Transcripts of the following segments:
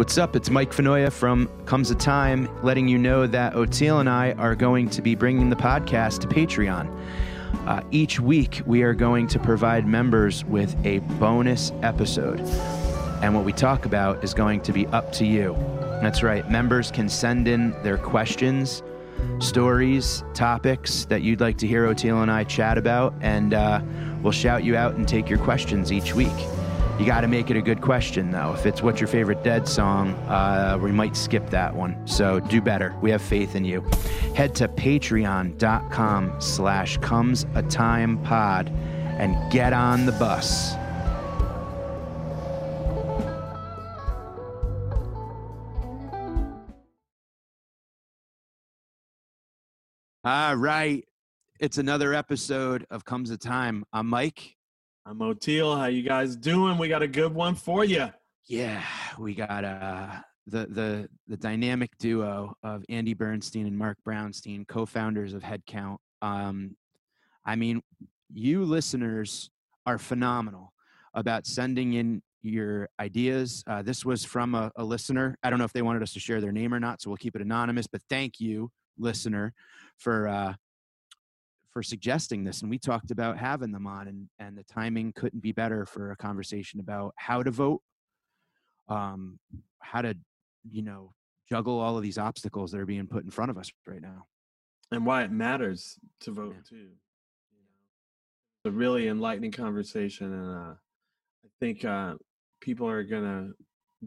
What's up? It's Mike Finoia from Comes a Time, letting you know that Oteil and I are going to be bringing the podcast to Patreon. Uh, each week, we are going to provide members with a bonus episode. And what we talk about is going to be up to you. That's right. Members can send in their questions, stories, topics that you'd like to hear Oteil and I chat about, and uh, we'll shout you out and take your questions each week. You got to make it a good question, though. If it's what's your favorite Dead song, uh, we might skip that one. So do better. We have faith in you. Head to patreon.com slash comes a time pod and get on the bus. All right. It's another episode of Comes a Time. I'm Mike. I'm. How you guys doing? We got a good one for you. Yeah, we got uh the the the dynamic duo of Andy Bernstein and Marc Brownstein, co-founders of Headcount. Um, I mean, you listeners are phenomenal about sending in your ideas. Uh, this was from a, a listener. I don't know if they wanted us to share their name or not, so we'll keep it anonymous. But thank you, listener, for uh, for suggesting this and we talked about having them on and and the timing couldn't be better for a conversation about how to vote um how to you know juggle all of these obstacles that are being put in front of us right now. And why it matters to vote yeah. too a really enlightening conversation and uh i think uh people are gonna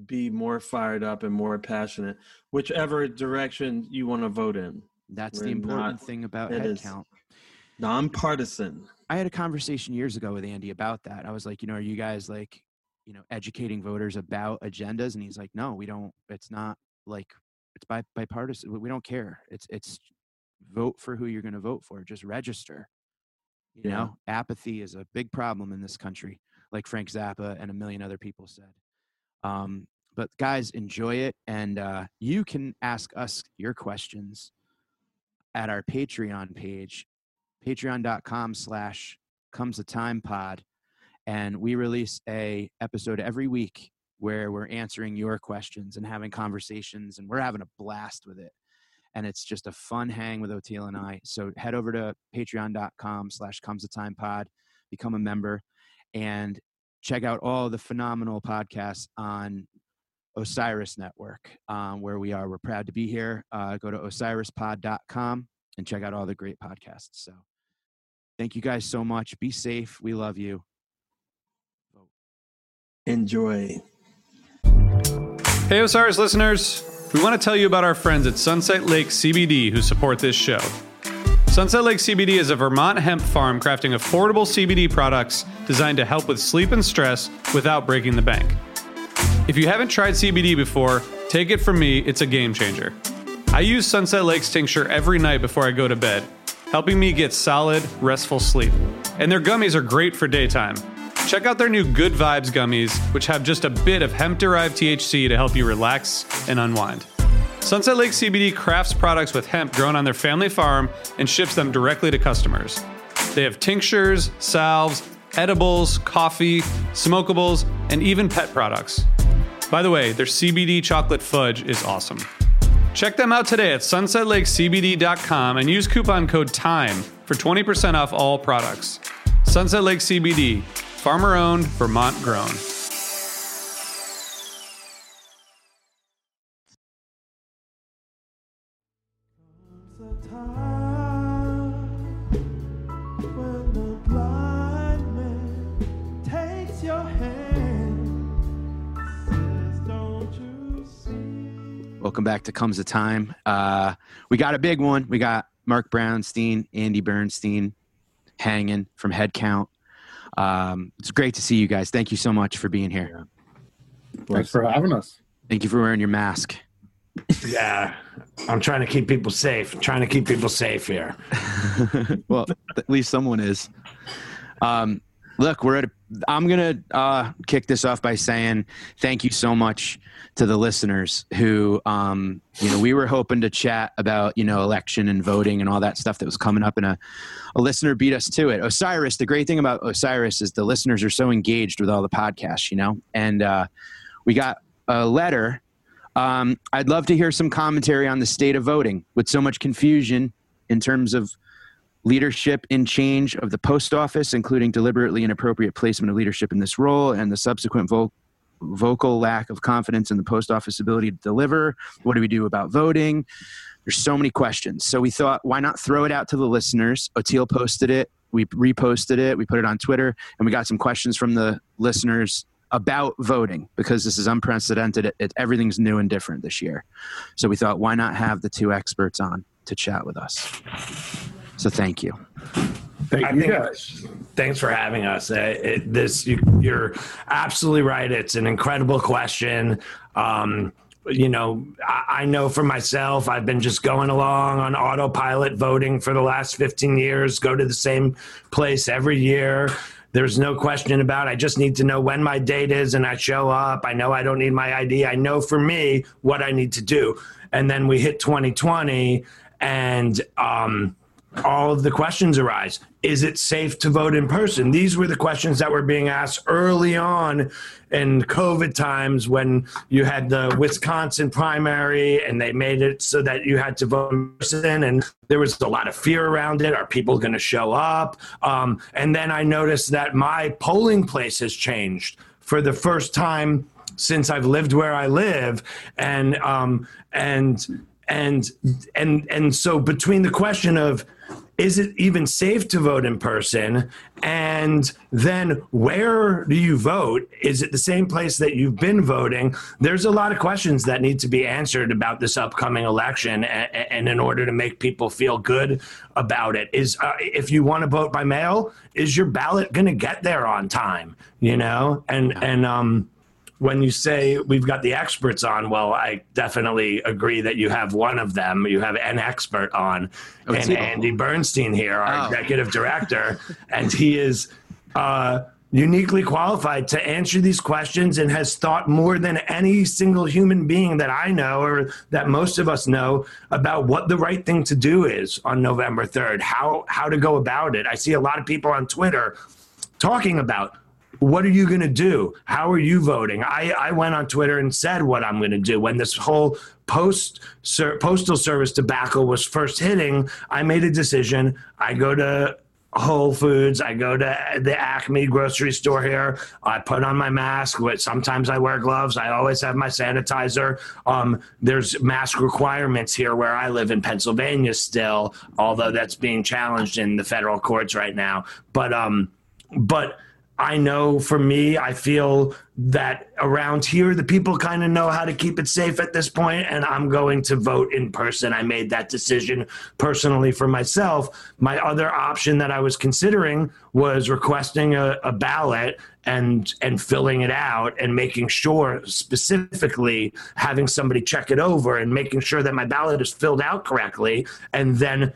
be more fired up and more passionate whichever direction you want to vote in. That's We're the important not, thing about Headcount nonpartisan. I had a conversation years ago with andy about that. I was like you know are you guys like you know educating voters about agendas? And he's like no we don't it's not like it's by bipartisan we don't care. It's it's vote for who you're going to vote for just register. You yeah. know apathy is a big problem in this country like frank zappa and a million other people said. Um, but guys enjoy it and uh, you can ask us your questions at our patreon page patreon.com slash comes a time pod and we release a episode every week where we're answering your questions and having conversations and we're having a blast with it and it's just a fun hang with Oteil and I. So head over to patreon.com slash comes a time pod, become a member, and check out all the phenomenal podcasts on Osiris Network, um, where we are. We're proud to be here. Uh, go to osirispod.com and check out all the great podcasts. So Thank you guys so much. Be safe. We love you. Enjoy. Hey, Osiris listeners. We want to tell you about our friends at Sunset Lake CBD who support this show. Sunset Lake CBD is a Vermont hemp farm crafting affordable CBD products designed to help with sleep and stress without breaking the bank. If you haven't tried CBD before, take it from me, it's a game changer. I use Sunset Lake's tincture every night before I go to bed helping me get solid, restful sleep. And their gummies are great for daytime. Check out their new Good Vibes gummies, which have just a bit of hemp derived THC to help you relax and unwind. Sunset Lake CBD crafts products with hemp grown on their family farm and ships them directly to customers. They have tinctures, salves, edibles, coffee, smokables, and even pet products. By the way, their CBD chocolate fudge is awesome. Check them out today at sunsetlakecbd.com and use coupon code TIME for 20% off all products. Sunset Lake CBD, farmer owned, Vermont grown. Welcome back to Comes a Time. Uh, we got a big one. We got Marc Brownstein, Andy Bernstein hanging from Headcount. Um, it's great to see you guys. Thank you so much for being here. Thanks for having us. Thank you for wearing your mask. yeah, I'm trying to keep people safe. I'm trying to keep people safe here. well, at least someone is. Um, look, we're at. A, I'm gonna uh, kick this off by saying thank you so much to the listeners who, um, you know, we were hoping to chat about you know election and voting and all that stuff that was coming up, and a, a listener beat us to it. Osiris. The great thing about Osiris is the listeners are so engaged with all the podcasts, you know, and uh, we got a letter Um, I'd love to hear some commentary on the state of voting with so much confusion in terms of leadership in change of the post office, including deliberately inappropriate placement of leadership in this role and the subsequent vo- vocal lack of confidence in the post office ability to deliver. What do we do about voting? There's so many questions. So we thought, why not throw it out to the listeners? Oteil posted it. We reposted it. We put it on Twitter, and we got some questions from the listeners about voting because this is unprecedented. It, it, everything's new and different this year. So we thought, why not have the two experts on to chat with us? So thank you. Thank I you guys. Thanks for having us. Uh, it, this you, are absolutely right. It's an incredible question. Um, you know, I, I, know for myself, I've been just going along on autopilot voting for the last 15 years, go to the same place every year. There's no question about it. I just need to know when my date is and I show up. I know I don't need my ID. I know for me what I need to do. And then we hit 2020 and, um, all of the questions arise. Is it safe to vote in person? These were the questions that were being asked early on in COVID times when you had the Wisconsin primary and they made it so that you had to vote in person. And there was a lot of fear around it. Are people going to show up? Um, and then I noticed that my polling place has changed for the first time since I've lived where I live. And, um, and, and, and, and so between the question of, is it even safe to vote in person? And then where do you vote? Is it the same place that you've been voting? There's a lot of questions that need to be answered about this upcoming election. And, in order to make people feel good about it, is uh, if you want to vote by mail, is your ballot going to get there on time? You know, and, and, um, when you say we've got the experts on, well, I definitely agree that you have one of them. You have an expert on, oh, and Andy Bernstein here, our oh. executive director, and he is uh, uniquely qualified to answer these questions and has thought more than any single human being that I know or that most of us know about what the right thing to do is on November 3rd, how how to go about it. I see a lot of people on Twitter talking about what are you going to do? How are you voting? I, I went on Twitter and said what I'm going to do. When this whole post ser, postal service debacle was first hitting, I made a decision. I go to Whole Foods. I go to the Acme grocery store here. I put on my mask. Sometimes I wear gloves. I always have my sanitizer. Um, there's mask requirements here where I live in Pennsylvania still, although that's being challenged in the federal courts right now. But um, but I know for me, I feel that around here, the people kind of know how to keep it safe at this point, and I'm going to vote in person. I made that decision personally for myself. My other option that I was considering was requesting a, a ballot and and filling it out and making sure specifically having somebody check it over and making sure that my ballot is filled out correctly and then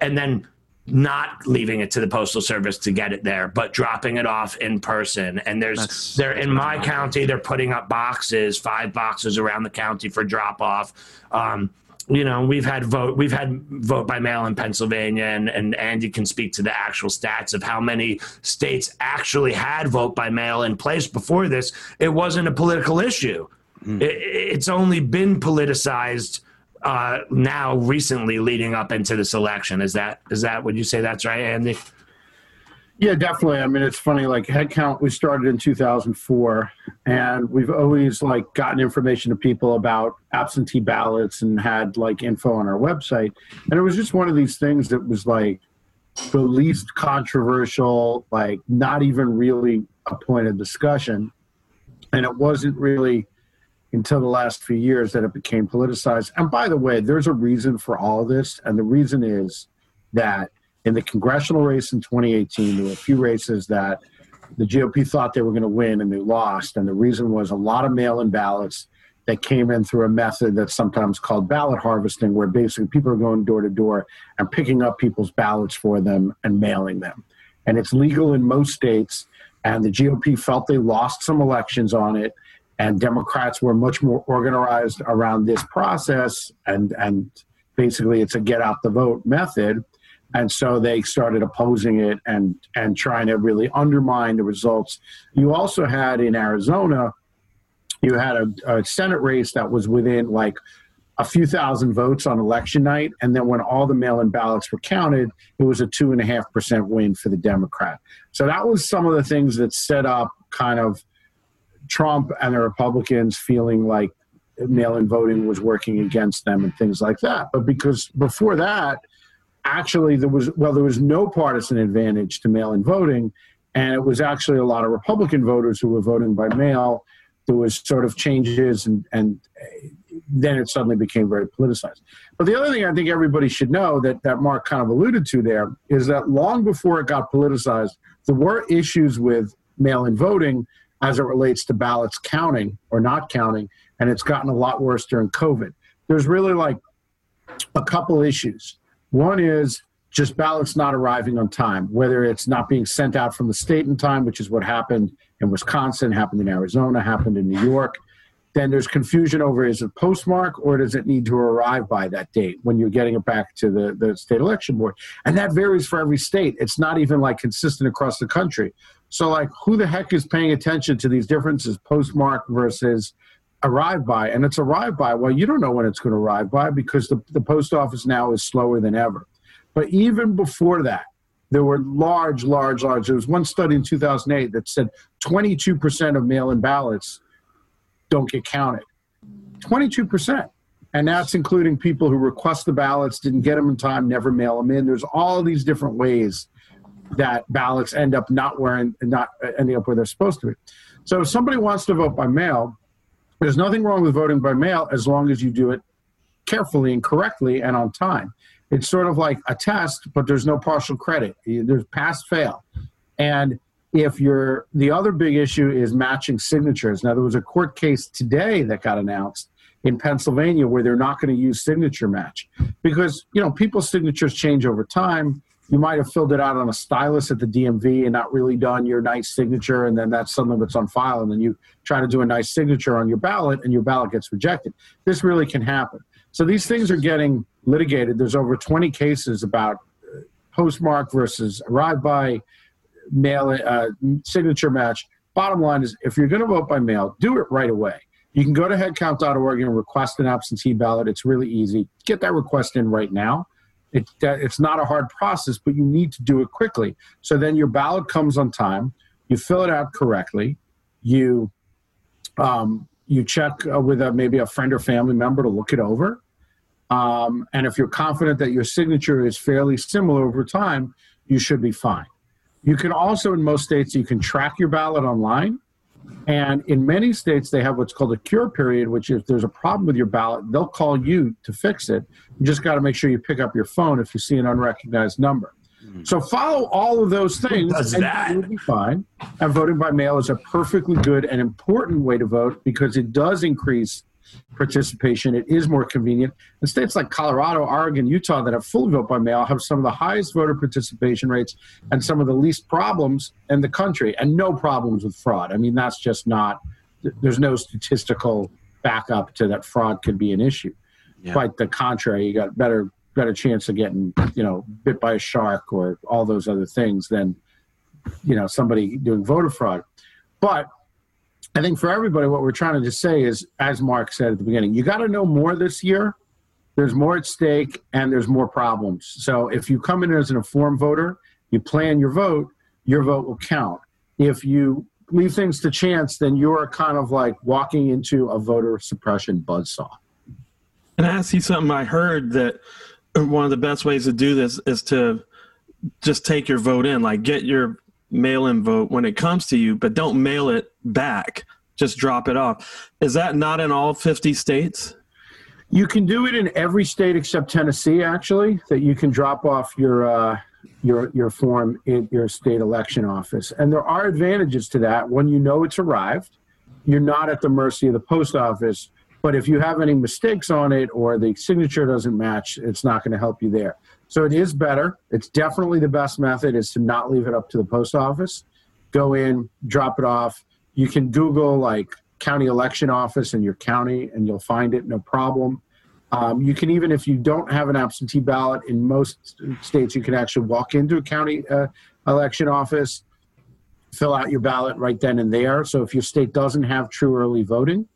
and then not leaving it to the postal service to get it there, but dropping it off in person. And there's that's, they're in my county, they're putting up boxes, five boxes around the county for drop off. Um, you know, we've had vote we've had vote by mail in Pennsylvania, and, and Andy can speak to the actual stats of how many states actually had vote by mail in place before this. It wasn't a political issue. Mm. It, it's only been politicized uh, now recently leading up into this election. Is that is that would you say that's right, Andy? Yeah, definitely. I mean, it's funny. Like headcount, we started in 2004, and we've always like gotten information to people about absentee ballots and had like info on our website. And it was just one of these things that was like the least controversial, like not even really a point of discussion, and it wasn't really until the last few years that it became politicized. And by the way, there's a reason for all this. And the reason is that in the congressional race in 2018, there were a few races that the GOP thought they were going to win and they lost. And the reason was a lot of mail in ballots that came in through a method that's sometimes called ballot harvesting, where basically people are going door to door and picking up people's ballots for them and mailing them. And it's legal in most states. And the GOP felt they lost some elections on it and Democrats were much more organized around this process, and and basically it's a get out the vote method, and so they started opposing it and and trying to really undermine the results. You also had in Arizona you had a, a Senate race that was within like a few thousand votes on election night. And then when all the mail in ballots were counted, it was a two and a half percent win for the Democrat. So that was some of the things that set up kind of Trump and the Republicans feeling like mail in voting was working against them and things like that. But because before that, actually there was well there was no partisan advantage to mail in voting and it was actually a lot of republican voters who were voting by mail there was sort of changes and and uh, then it suddenly became very politicized. But the other thing I think everybody should know that, that Marc kind of alluded to there is that long before it got politicized, there were issues with mail in voting as it relates to ballots counting or not counting, and it's gotten a lot worse during COVID. There's really like a couple issues. One is just ballots not arriving on time, whether it's not being sent out from the state in time, which is what happened in Wisconsin, happened in Arizona, happened in New York then there's confusion over is it postmark or does it need to arrive by that date when you're getting it back to the, the state election board and that varies for every state it's not even like consistent across the country so like who the heck is paying attention to these differences postmark versus arrive by and it's arrived by well you don't know when it's going to arrive by because the, the post office now is slower than ever but even before that there were large large large there was one study in 2008 that said 22% of mail-in ballots don't get counted. 22%. And that's including people who request the ballots, didn't get them in time, never mail them in. There's all these different ways that ballots end up not wearing, not ending up where they're supposed to be. So if somebody wants to vote by mail, there's nothing wrong with voting by mail as long as you do it carefully and correctly and on time. It's sort of like a test, but there's no partial credit. There's pass fail. And if you're the other big issue is matching signatures. Now there was a court case today that got announced in Pennsylvania where they're not going to use signature match because you know people's signatures change over time. You might have filled it out on a stylus at the DMV and not really done your nice signature, and then that's something that's on file, and then you try to do a nice signature on your ballot, and your ballot gets rejected. This really can happen. So these things are getting litigated. There's over 20 cases about uh, postmark versus arrive by mail uh, signature match. Bottom line is, if you're going to vote by mail, do it right away. You can go to headcount.org and request an absentee ballot. It's really easy. Get that request in right now. It, it's not a hard process, but you need to do it quickly. So then your ballot comes on time. You fill it out correctly. You um, you check uh, with a, maybe a friend or family member to look it over. Um, and if you're confident that your signature is fairly similar over time, you should be fine. You can also, in most states, you can track your ballot online. And in many states, they have what's called a cure period, which if there's a problem with your ballot, they'll call you to fix it. You just got to make sure you pick up your phone if you see an unrecognized number. Mm-hmm. So follow all of those things, and that? you'll be fine. And voting by mail is a perfectly good and important way to vote because it does increase participation. It is more convenient. And states like Colorado, Oregon, Utah that have fully vote by mail have some of the highest voter participation rates and some of the least problems in the country, and no problems with fraud. I mean, that's just not. There's no statistical backup to that fraud could be an issue. Yeah. Quite the contrary, you got better better chance of getting you know bit by a shark or all those other things than you know somebody doing voter fraud. But I think for everybody, what we're trying to just say is, as Marc said at the beginning, you got to know more this year. There's more at stake and there's more problems. So if you come in as an informed voter, you plan your vote, your vote will count. If you leave things to chance, then you're kind of like walking into a voter suppression buzzsaw. And I see something I heard that one of the best ways to do this is to just take your vote in, like get your mail in vote when it comes to you, but don't mail it back. Just drop it off. Is that not in all 50 states? You can do it in every state except Tennessee, actually, that you can drop off your. Uh, your your form in your state election office. And there are advantages to that. When you know it's arrived, you're not at the mercy of the post office. But if you have any mistakes on it or the signature doesn't match, it's not going to help you there. So it is better. It's definitely the best method is to not leave it up to the post office. Go in, drop it off. You can Google like county election office in your county and you'll find it no problem. Um, you can even, if you don't have an absentee ballot in most states, you can actually walk into a county uh, election office, fill out your ballot right then and there. So if your state doesn't have true early voting,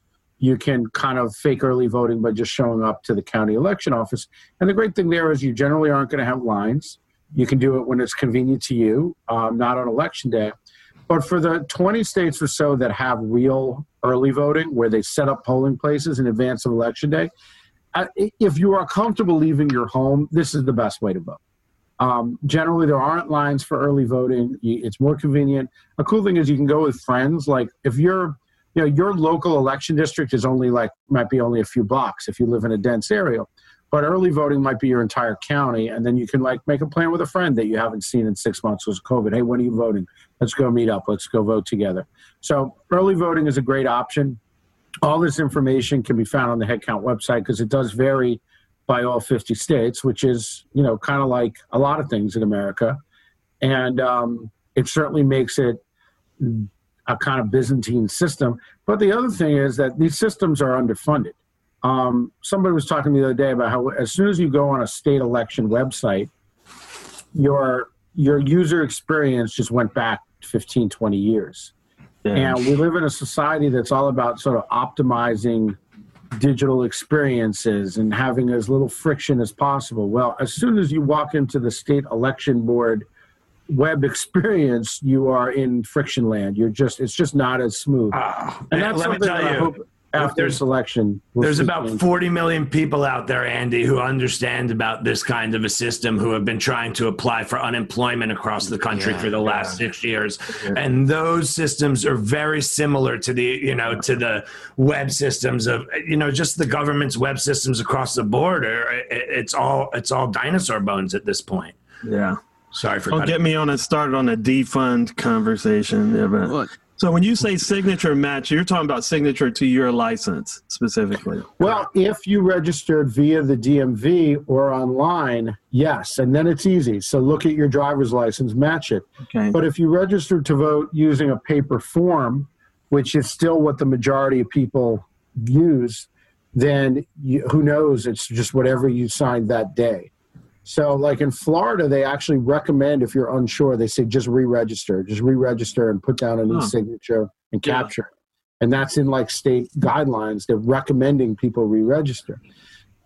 you can kind of fake early voting by just showing up to the county election office. And the great thing there is you generally aren't going to have lines. You can do it when it's convenient to you, um, not on election day. But for the 20 states or so that have real early voting, where they set up polling places in advance of election day, uh, if you are comfortable leaving your home, this is the best way to vote. Um, generally, there aren't lines for early voting. It's more convenient. A cool thing is you can go with friends. Like if you're, you know, your local election district is only like might be only a few blocks if you live in a dense area, but early voting might be your entire county, and then you can like make a plan with a friend that you haven't seen in six months because COVID. Hey, when are you voting? Let's go meet up. Let's go vote together. So early voting is a great option. All this information can be found on the Headcount website because it does vary by all 50 states, which is, you know, kind of like a lot of things in America. And um, it certainly makes it a kind of Byzantine system. But the other thing is that these systems are underfunded. Um, somebody was talking to me the other day about how as soon as you go on a state election website, your your user experience just went back 15, 20 years. Yeah. And we live in a society that's all about sort of optimizing digital experiences and having as little friction as possible. Well, as soon as you walk into the state election board web experience, you are in friction land. You're just it's just not as smooth. Uh, and that's something that I hope after there's, selection. We'll there's about 40 million people out there, Andy, who understand about this kind of a system, who have been trying to apply for unemployment across the country yeah, for the last yeah. six years. Yeah. And those systems are very similar to the, you know, to the web systems of, you know, just the government's web systems across the border. It's all, it's all dinosaur bones at this point. Yeah. Sorry for. Don't get me on a started on a defund conversation. Yeah, but so when you say signature match, you're talking about signature to your license specifically. Well, if you registered via the DMV or online, yes, and then it's easy. So look at your driver's license, match it. Okay. But if you registered to vote using a paper form, which is still what the majority of people use, then you, who knows? It's just whatever you signed that day. So, like in Florida, they actually recommend if you're unsure, they say just re-register, just re-register and put down a new huh. signature and capture. Yeah. And that's in like state guidelines. They're recommending people re-register,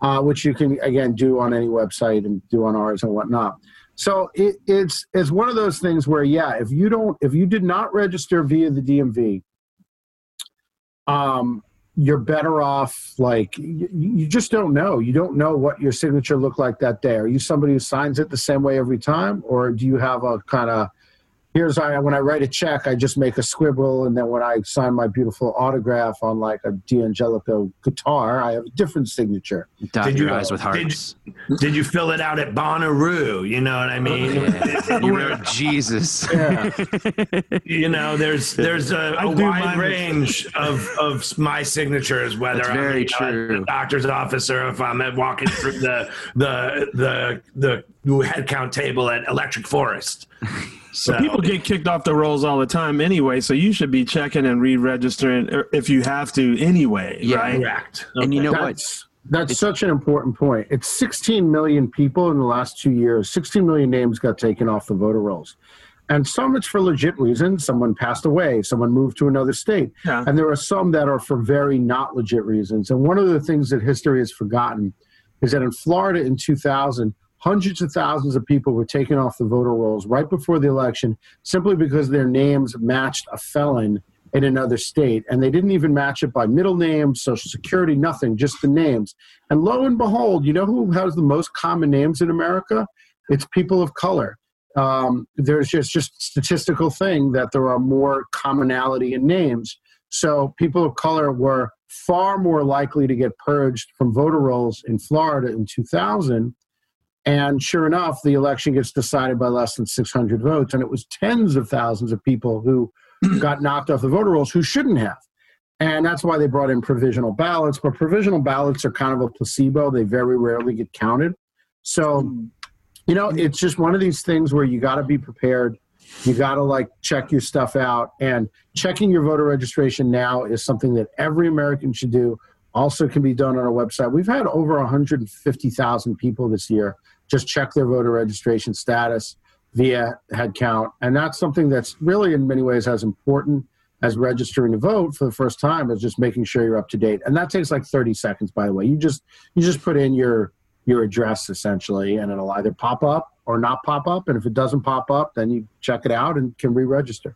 uh, which you can again do on any website and do on ours and whatnot. So it, it's it's one of those things where yeah, if you don't if you did not register via the DMV, um, you're better off like you, you, just don't know. You don't know what your signature looked like that day. Are you somebody who signs it the same way every time or do you have a kind of here's I when I write a check, I just make a scribble, and then when I sign my beautiful autograph on like a D'Angelico guitar, I have a different signature. Dot did you, eyes with hearts. Did, did, you fill it out at Bonnaroo? You know what I mean? Oh, yeah. you wrote Jesus. Yeah. you know, there's there's a, a wide range of of my signatures, whether That's I'm very true. a doctor's office or if I'm walking through the the the the Headcount table at Electric Forest. So people get kicked off the rolls all the time anyway. So you should be checking and re-registering er, if you have to anyway. Yeah, right? correct. Okay. And you know that's, what? That's it's, such an important point. It's 16 million people in the last two years. 16 million names got taken off the voter rolls. And some it's for legit reasons. Someone passed away, someone moved to another state. Yeah. And there are some that are for very not legit reasons. And one of the things that history has forgotten is that in Florida in 2000, hundreds of thousands of people were taken off the voter rolls right before the election simply because their names matched a felon in another state. And they didn't even match it by middle name, social security, nothing, just the names. And lo and behold, you know who has the most common names in America? It's people of color. Um, there's just just statistical thing that there are more commonality in names. So people of color were far more likely to get purged from voter rolls in Florida in 2000 and sure enough, the election gets decided by less than 600 votes. And it was tens of thousands of people who got knocked off the voter rolls who shouldn't have. And that's why they brought in provisional ballots. But provisional ballots are kind of a placebo, they very rarely get counted. So, you know, mm. it's just one of these things where you got to be prepared. You got to like check your stuff out. And checking your voter registration now is something that every American should do. Also, can be done on our website. We've had over 150,000 people this year just check their voter registration status via Headcount. And that's something that's really, in many ways, as important as registering to vote for the first time is just making sure you're up to date. And that takes like 30 seconds, by the way. You just you just put in your your address essentially, and it'll either pop up or not pop up. And if it doesn't pop up, then you check it out and can re-register.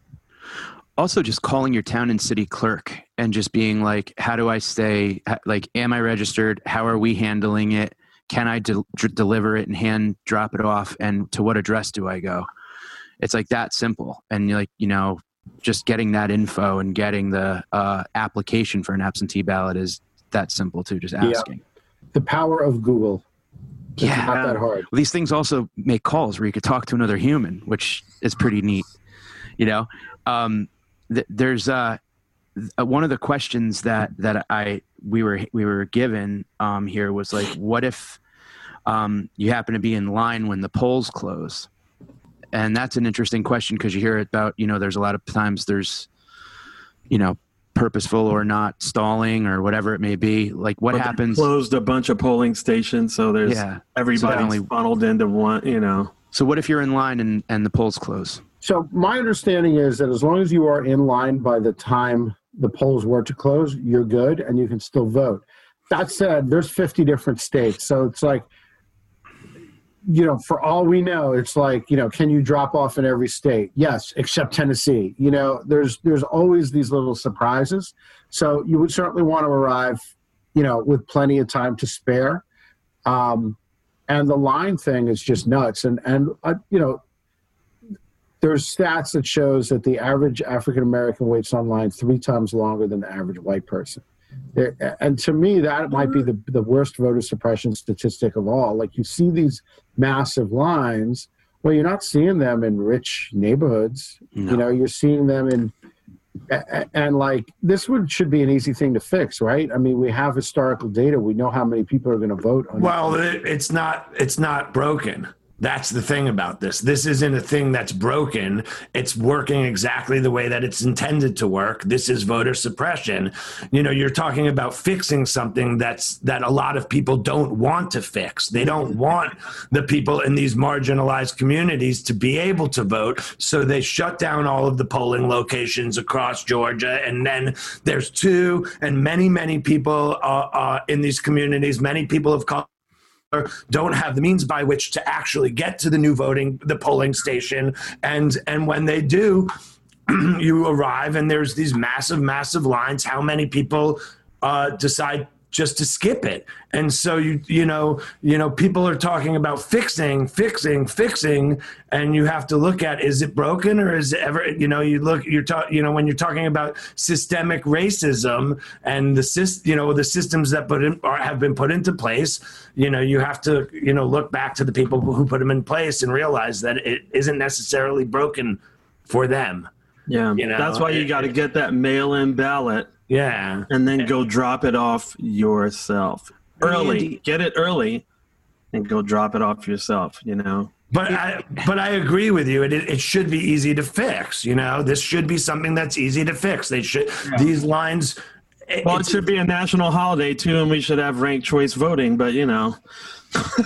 Also, just calling your town and city clerk and just being like, "How do I stay? Like, am I registered? How are we handling it? Can I de- deliver it and hand drop it off? And to what address do I go?" It's like that simple. And like you know, just getting that info and getting the uh, application for an absentee ballot is that simple too. Just asking. Yeah. The power of Google. It's yeah, not that hard. These things also make calls where you could talk to another human, which is pretty neat. You know, um, th- there's uh, one of the questions that that I we were we were given um, here was like, what if um, you happen to be in line when the polls close? and that's an interesting question because you hear about you know there's a lot of times there's you know purposeful or not stalling or whatever it may be. Like what but happens closed a bunch of polling stations so there's yeah everybody's so only, funneled into one you know. So what if you're in line and and the polls close? So my understanding is that as long as you are in line by the time the polls were to close you're good and you can still vote. That said there's 50 different states so it's like you know, for all we know, it's like, you know, can you drop off in every state? Yes, except Tennessee. You know, there's there's always these little surprises. So you would certainly want to arrive, you know, with plenty of time to spare. Um, and the line thing is just nuts. And and uh, you know, there's stats that shows that the average African American waits online three times longer than the average white person and to me that might be the, the worst voter suppression statistic of all. Like you see these massive lines well you're not seeing them in rich neighborhoods. No. you know you're seeing them in and like this would should be an easy thing to fix right? I mean we have historical data. We know how many people are going to vote well it, it's not it's not broken that's the thing about this. This isn't a thing that's broken. It's working exactly the way that it's intended to work. This is voter suppression. You know, you're talking about fixing something that's that a lot of people don't want to fix. They don't want the people in these marginalized communities to be able to vote. So they shut down all of the polling locations across Georgia. And then there's two, and many, many people uh, uh, in these communities, many people have called don't have the means by which to actually get to the new voting the polling station. And and when they do you arrive and there's these massive massive lines. How many people uh, decide just to skip it. And so you you know you know people are talking about fixing, fixing, fixing, and you have to look at is it broken or is it ever you know you look you're talking you know when you're talking about systemic racism and the syst- you know the systems that put in or have been put into place, you know you have to you know look back to the people who put them in place and realize that it isn't necessarily broken for them. Yeah, you know? that's why you got to get that mail-in ballot yeah. And then go drop it off yourself early. Get it early and go drop it off yourself, you know? But I, but I agree with you. It, it should be easy to fix. You know, this should be something that's easy to fix. They should yeah. these lines. It, well, it should be a national holiday too, and we should have ranked choice voting. But you know,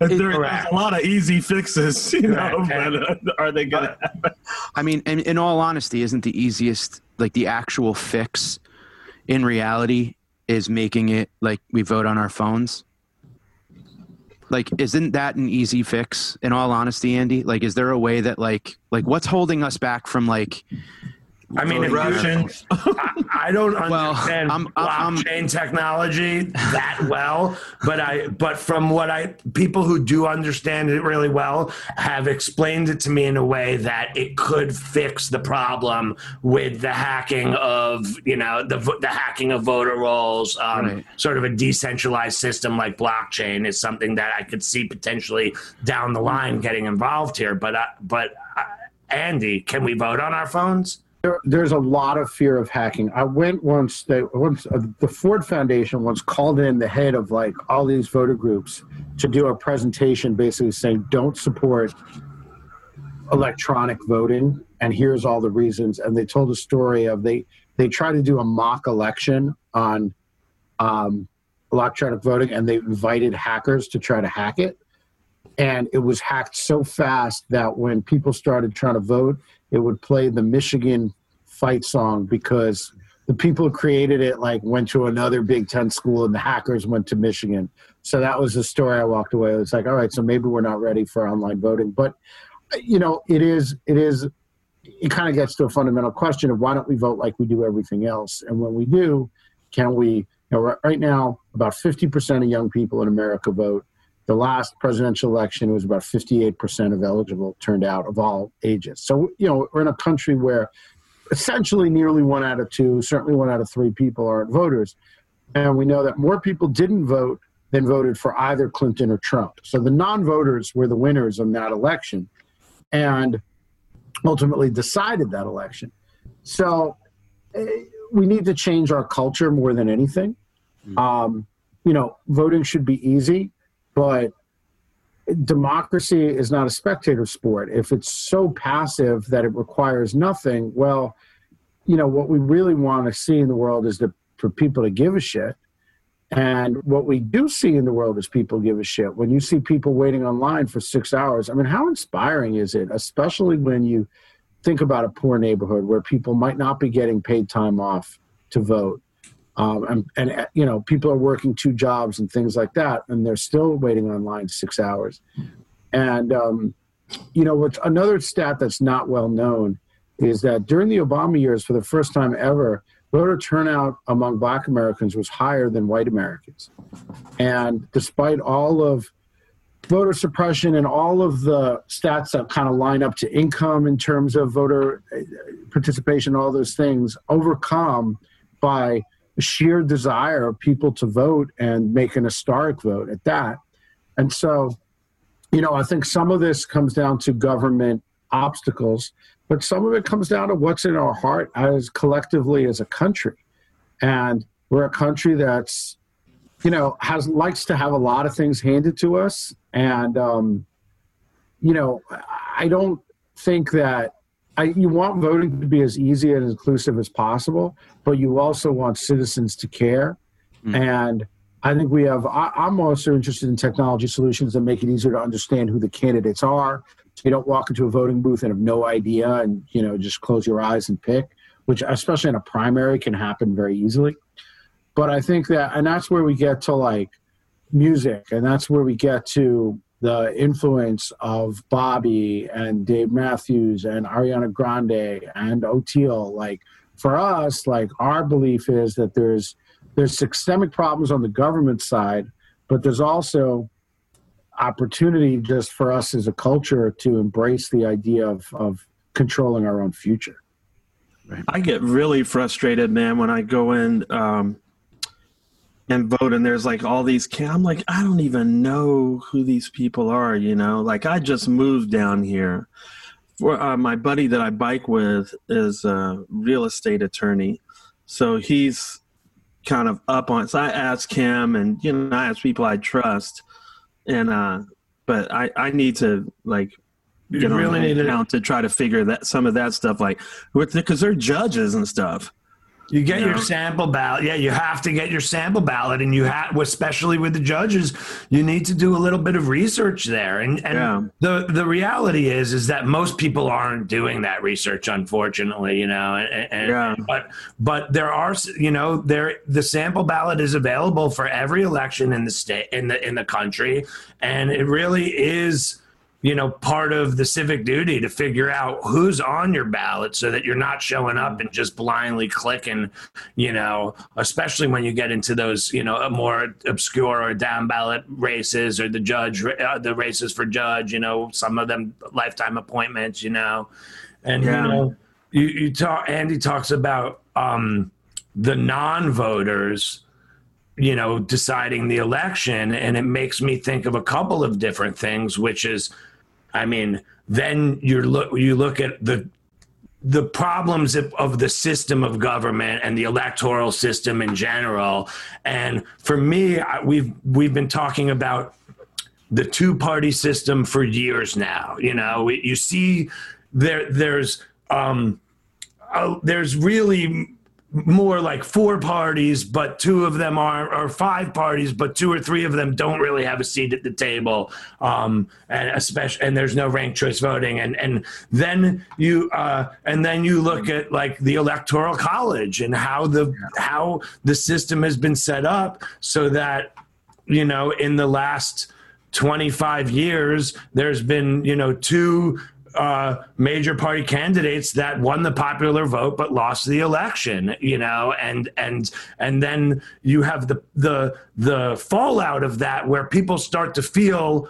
there, there's a lot of easy fixes. You know, but uh, are they gonna? I mean, in, in all honesty, isn't the easiest like the actual fix in reality is making it like we vote on our phones. Like isn't that an easy fix? In all honesty andy like is there a way that like like what's holding us back from like I mean, Russians. I, I, don't understand well, I'm, I'm, blockchain I'm, technology that well, but I but from what I people who do understand it really well have explained it to me in a way that it could fix the problem with the hacking of you know the the hacking of voter rolls. Um, right. Sort of a decentralized system like blockchain is something that I could see potentially down the line getting involved here. But uh, but uh, Andy, can we vote on our phones? There, there's a lot of fear of hacking. I went once. They once uh, the Ford Foundation once called in the head of like all these voter groups to do a presentation, basically saying don't support electronic voting, and here's all the reasons. And they told a story of they they tried to do a mock election on um, electronic voting, and they invited hackers to try to hack it. And it was hacked so fast that when people started trying to vote, it would play the Michigan fight song because the people who created it like went to another Big Ten school and the hackers went to Michigan. So that was the story I walked away. It's like, all right, so maybe we're not ready for online voting. But you know, it is it is it kind of gets to a fundamental question of why don't we vote like we do everything else? And when we do, can we, you know, right now, about 50% of young people in America vote. The last presidential election was about 58% of eligible turned out of all ages. So, you know, we're in a country where essentially nearly one out of two, certainly one out of three people aren't voters. And we know that more people didn't vote than voted for either Clinton or Trump. So the non voters were the winners in that election. And ultimately decided that election. So uh, we need to change our culture more than anything. Mm-hmm. Um, you know, voting should be easy, but democracy is not a spectator sport. If it's so passive that it requires nothing, well, you know, what we really want to see in the world is to, for people to give a shit. And what we do see in the world is people give a shit. When you see people waiting online for six hours, I mean, how inspiring is it, especially when you think about a poor neighborhood where people might not be getting paid time off to vote? Um, and, and, you know, people are working two jobs and things like that, and they're still waiting online six hours. And, um, you know, what's another stat that's not well known is that during the Obama years, for the first time ever, voter turnout among black Americans was higher than white Americans. And despite all of voter suppression and all of the stats that kind of line up to income in terms of voter uh, participation, all those things, overcome by sheer desire of people to vote and make an historic vote at that. And so, you know, I think some of this comes down to government obstacles but some of it comes down to what's in our heart as collectively as a country. And we're a country that's, you know, has likes to have a lot of things handed to us. And, um, you know, I don't think that I, you want voting to be as easy and inclusive as possible, but you also want citizens to care. Mm. And I think we have, I, I'm also interested in technology solutions that make it easier to understand who the candidates are, so you don't walk into a voting booth and have no idea and, you know, just close your eyes and pick, which especially in a primary can happen very easily. But I think that, and that's where we get to like music, and that's where we get to the influence of Bobby and Dave Matthews and Ariana Grande and Oteil. Like for us, like our belief is that there's there's systemic problems on the government side, but there's also opportunity just for us as a culture to embrace the idea of, of controlling our own future. I get really frustrated, man, when I go in um, and vote and there's like all these. I'm like, I don't even know who these people are, you know? Like, I just moved down here. For, uh, my buddy that I bike with is a real estate attorney. So he's kind of up on it. So I ask him, and, you know, I ask people I trust and uh, but I I need to like you really need to, to try to figure that some of that stuff like with because they're judges and stuff. You get you your know? sample ballot. Yeah, you have to get your sample ballot, and you have, especially with the judges, you need to do a little bit of research there. And, and yeah. the the reality is, is that most people aren't doing that research, unfortunately. You know, and, and yeah. but but there are, you know, there the sample ballot is available for every election in the state in the in the country, and it really is you know, part of the civic duty to figure out who's on your ballot so that you're not showing up and just blindly clicking, you know, especially when you get into those, you know, more obscure or down ballot races or the judge, uh, the races for judge, you know, some of them lifetime appointments, you know, and, yeah. you know, you, you talk, Andy talks about um, the non voters you know deciding the election and it makes me think of a couple of different things which is I mean, then you look you look at the the problems of, of, the system of government and the electoral system in general. And for me, I, we've we've been talking about the two party system for years now. You know, you see there there's um, uh, there's really more like four parties, but two of them are, or five parties, but two or three of them don't really have a seat at the table. Um, and especially, and there's no ranked choice voting. And, and then you, uh, and then you look at like the electoral college and how the, how the system has been set up so that, you know, in the last 25 years, there's been, you know, two uh, major party candidates that won the popular vote but lost the election you know and and and then you have the the the fallout of that where people start to feel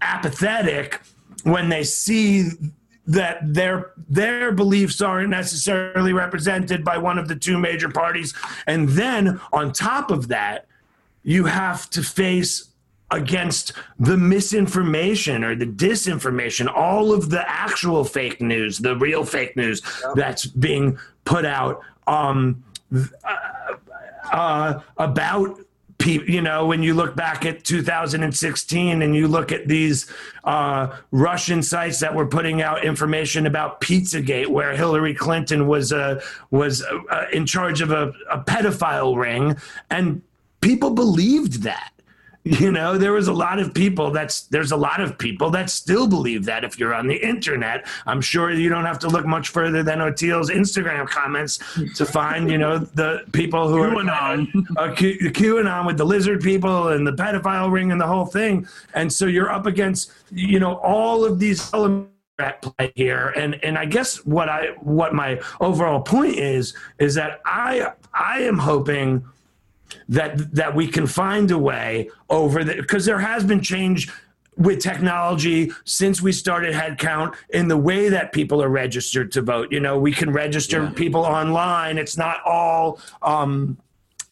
apathetic when they see that their their beliefs aren't necessarily represented by one of the two major parties. And then on top of that you have to face against the misinformation or the disinformation, all of the actual fake news, the real fake news that's being put out um, uh, uh, about people. You know, when you look back at 2016 and you look at these uh, Russian sites that were putting out information about Pizzagate, where Hillary Clinton was uh, was uh, in charge of a, a pedophile ring, and people believed that you know, there was a lot of people that's there's a lot of people that still believe that if you're on the internet. I'm sure you don't have to look much further than Oteil's Instagram comments to find, you know, the people who QAnon. are uh, Q, QAnon with the lizard people and the pedophile ring and the whole thing. And so you're up against, you know, all of these elements at play here and and I guess what I what my overall point is is that I I am hoping that that we can find a way over the because there has been change with technology since we started headcount in the way that people are registered to vote. You know, we can register yeah. people online. It's not all um,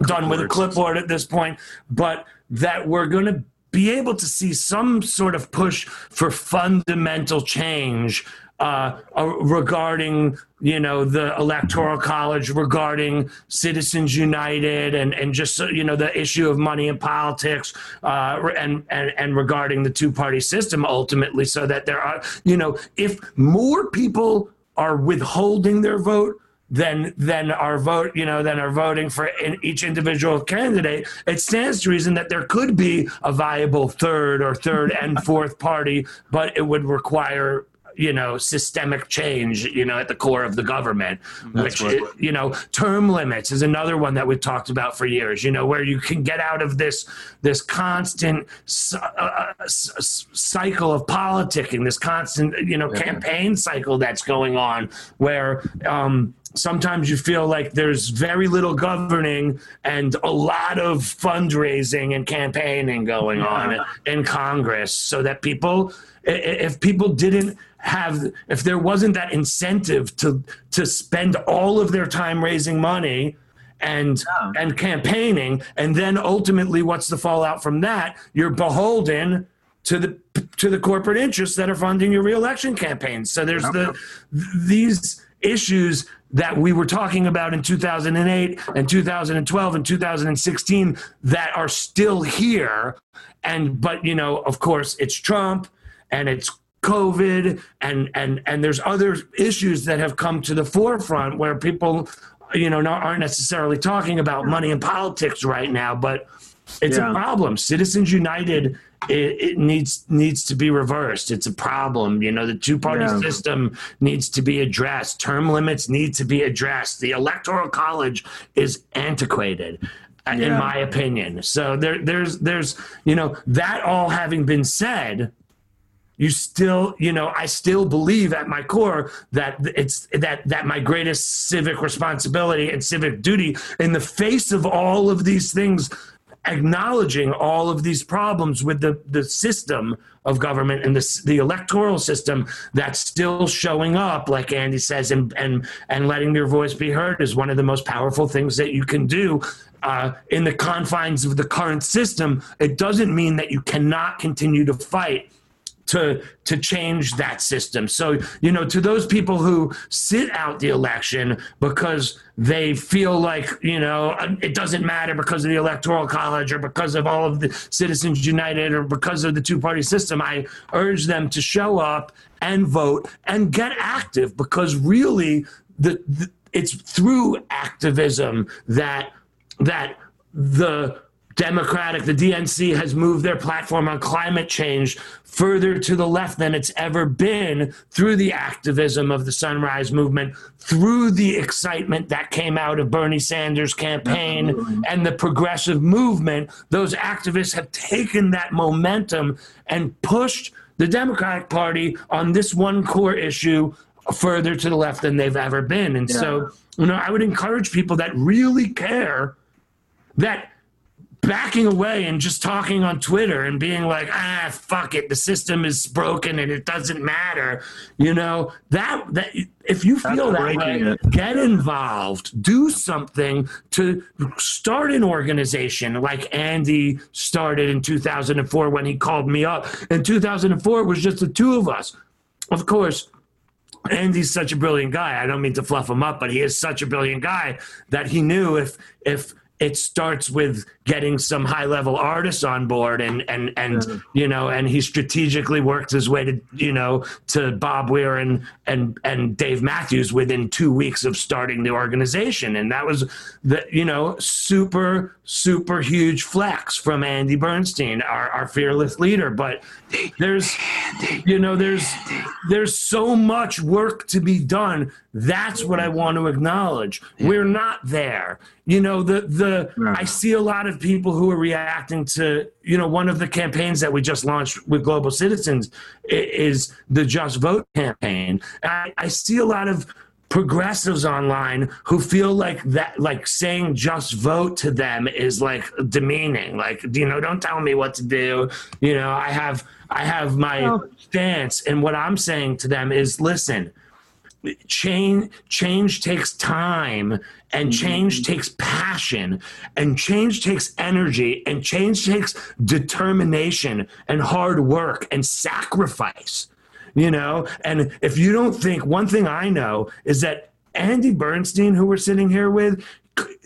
done with a clipboard at this point, but that we're going to be able to see some sort of push for fundamental change uh, uh, regarding you know the electoral college regarding citizens united and and just you know the issue of money in politics uh, and, and and regarding the two party system ultimately so that there are you know if more people are withholding their vote than than our vote you know than are voting for in each individual candidate it stands to reason that there could be a viable third or third and fourth party but it would require you know systemic change you know at the core of the government That's which what, you know term limits is another one that we've talked about for years you know where you can get out of this this constant uh, uh cycle of politicking this constant you know yeah. campaign cycle that's going on where um sometimes you feel like there's very little governing and a lot of fundraising and campaigning going on in Congress so that people if people didn't have if there wasn't that incentive to to spend all of their time raising money and yeah. and campaigning and then ultimately what's the fallout from that? You're beholden to the to the corporate interests that are funding your reelection campaigns. So there's the these issues that we were talking about in 2008 and 2012 and 2016 that are still here. And but you know of course it's trump and it's COVID and and and there's other issues that have come to the forefront where people, you know, not, aren't necessarily talking about money and politics right now, but it's yeah. a problem. Citizens United it, it, needs needs to be reversed. It's a problem. You know, the two party yeah. system needs to be addressed. Term limits need to be addressed. The electoral college is antiquated. Uh, yeah. In my opinion, so there, there's, there's, you know, that all having been said, you still you know i still believe at my core that it's that that my greatest civic responsibility and civic duty in the face of all of these things acknowledging all of these problems with the the system of government and the, the electoral system that's still showing up like andy says and and and letting your voice be heard is one of the most powerful things that you can do uh, in the confines of the current system. It doesn't mean that you cannot continue to fight to to change that system. So, you know, to those people who sit out the election because they feel like, you know, it doesn't matter because of the electoral college or because of all of the Citizens United or because of the two-party system, I urge them to show up and vote and get active because really the, the it's through activism that that the Democratic, the DNC has moved their platform on climate change further to the left than it's ever been through the activism of the Sunrise Movement, through the excitement that came out of Bernie Sanders' campaign Absolutely. and the progressive movement. Those activists have taken that momentum and pushed the Democratic Party on this one core issue further to the left than they've ever been. And yeah. so, you know, I would encourage people that really care that backing away and just talking on Twitter and being like, ah, fuck it, the system is broken and it doesn't matter. You know, that that if you feel That's that way, it. get involved, do something to start an organization like Andy started in 2004 when he called me up. In 2004, it was just the two of us. Of course, Andy's such a brilliant guy. I don't mean to fluff him up, but he is such a brilliant guy that he knew if if it starts with getting some high level artists on board and and and yeah. you know and he strategically worked his way to you know to Bob Weir and and and Dave Matthews within 2 weeks of starting the organization. And that was the you know super super huge flex from Andy Bernstein our, our fearless leader. But there's you know there's there's so much work to be done. That's what I want to acknowledge. We're not there. You know the the I see a lot of of people who are reacting to, you know, one of the campaigns that we just launched with Global Citizens is the Just Vote campaign. I, I see a lot of progressives online who feel like that like saying just vote to them is like demeaning like you know don't tell me what to do you know i have i have my stance and what i'm saying to them is listen change change takes time and mm-hmm. change mm-hmm. takes passion and change takes energy and change takes determination and hard work and sacrifice you know and if you don't think one thing i know is that andy bernstein who we're sitting here with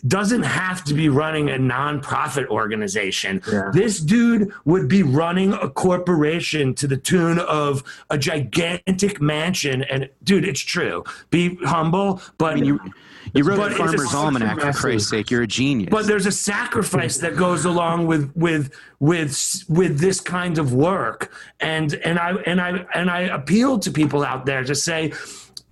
doesn't have to be running a nonprofit organization. Yeah. This dude would be running a corporation to the tune of a gigantic mansion. And dude, it's true. Be humble, but I mean, you, you wrote but a Farmer's Almanac for Christ's sake. You're a genius. But there's a sacrifice that goes along with with with with this kind of work. And and I and I and I appeal to people out there to say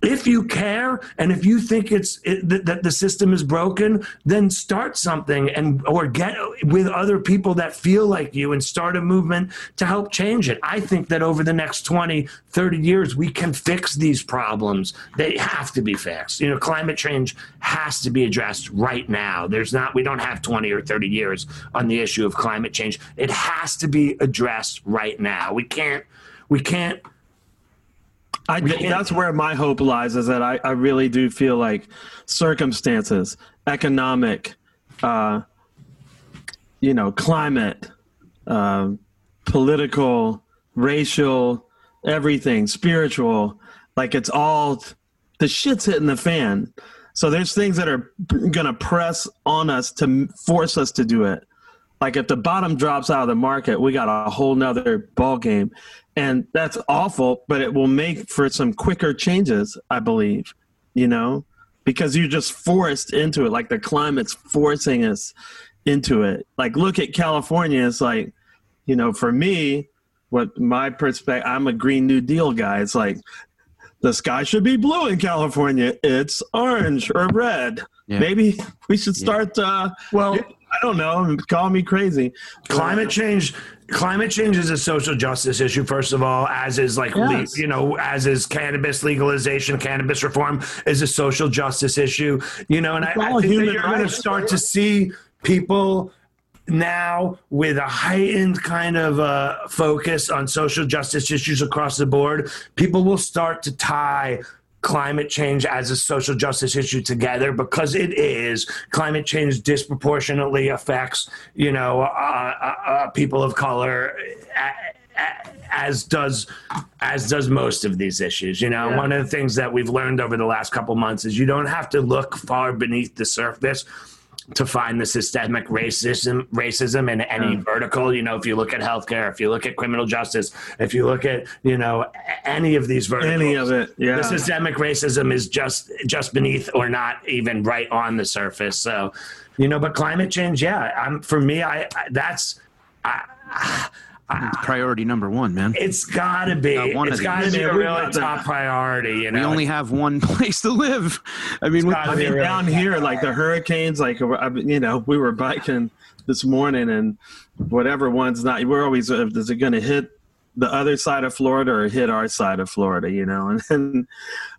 if you care and if you think it's it, that, that, the system is broken then start something and or get with other people that feel like you and start a movement to help change it. I think that over the next 20 30 years we can fix these problems. They have to be fixed. You know climate change has to be addressed right now. There's not we don't have 20 or 30 years on the issue of climate change. It has to be addressed right now. We can't we can't I that's where my hope lies is that I, I really do feel like circumstances, economic, uh, you know, climate, uh, political, racial, everything, spiritual, like it's all the shit's hitting the fan. So there's things that are going to press on us to force us to do it. Like if the bottom drops out of the market, we got a whole nother ball game and that's awful but it will make for some quicker changes i believe you know because you're just forced into it. Like the climate's forcing us into it. Like look at california. It's like you know for me what my perspective i'm a green new deal guy. It's like the sky should be blue in california. It's orange or red. Yeah. maybe we should start yeah. uh well I don't know. Call me crazy. Climate change climate change is a social justice issue first of all as is like yes. le- you know as is cannabis legalization cannabis reform is a social justice issue you know and I, I, think that you're going to start to see people now with a heightened kind of uh, focus on social justice issues across the board people will start to tie climate change as a social justice issue together because it is climate change disproportionately affects you know uh, uh, uh, people of color as does as does most of these issues you know yeah. one of the things that we've learned over the last couple months is you don't have to look far beneath the surface to find the systemic racism racism in any yeah. vertical. You know, if you look at healthcare, if you look at criminal justice, if you look at you know any of these verticals, any of it, yeah. The systemic racism is just just beneath or not even right on the surface. So, you know, but climate change, yeah, I'm for me, I, I that's. I, priority number one, man. It's gotta be. It's gotta be a really top priority. You know, we only have one place to live. I mean, I mean down here, like the hurricanes, like you know, we were biking this morning, and whatever one's not, we're always uh, is it going to hit the other side of Florida or hit our side of Florida? You know, and then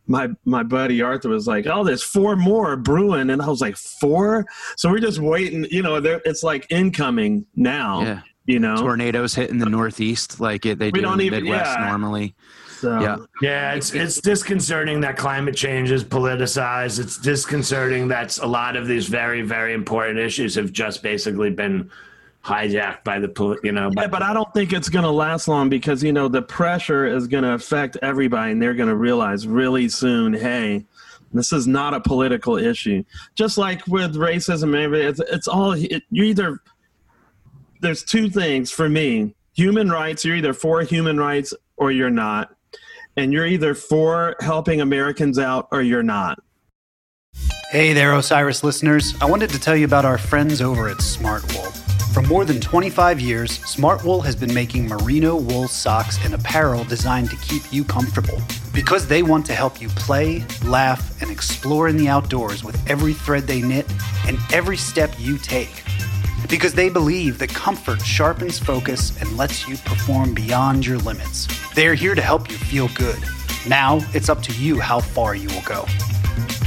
my my buddy Arthur was like, "Oh, there's four more brewing," and I was like, four? So we're just waiting. You know, it's like incoming now. Yeah you know? Tornadoes hit in the northeast like it, they do in the even, midwest yeah. normally. So, yeah. Yeah it's it's disconcerting that climate change is politicized. It's disconcerting that a lot of these very very important issues have just basically been hijacked by the you know yeah, but i don't think it's going to last long because you know the pressure is going to affect everybody and they're going to realize really soon hey this is not a political issue. Just like with racism maybe it's, it's all it, you either there's two things for me. Human rights, you're either for human rights or you're not. And you're either for helping Americans out or you're not. Hey there, Osiris listeners. I wanted to tell you about our friends over at Smartwool. For more than 25 years, Smartwool has been making merino wool socks and apparel designed to keep you comfortable. Because they want to help you play, laugh, and explore in the outdoors with every thread they knit and every step you take because they believe that comfort sharpens focus and lets you perform beyond your limits. They are here to help you feel good. Now it's up to you how far you will go.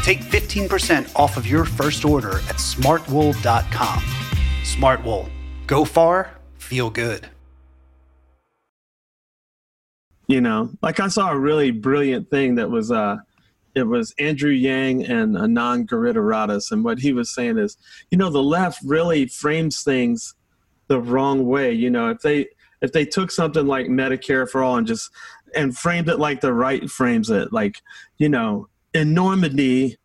Take 15% off of your first order at smartwool.com. Smartwool. Go far, feel good. You know, like I saw a really brilliant thing that was uh it was Andrew Yang and Anand Giridharadas, and what he was saying is, you know, the left really frames things the wrong way. You know, if they if they took something like Medicare for all and just and framed it like the right frames it, like you know, in Normandy,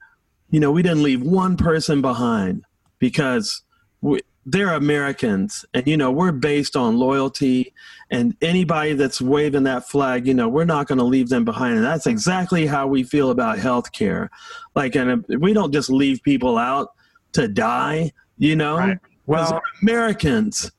you know, we didn't leave one person behind because we, they're Americans, and you know we're based on loyalty. And anybody that's waving that flag, you know, we're not going to leave them behind. And that's exactly how we feel about healthcare. Like, and uh, we don't just leave people out to die. You know, right. well, Americans.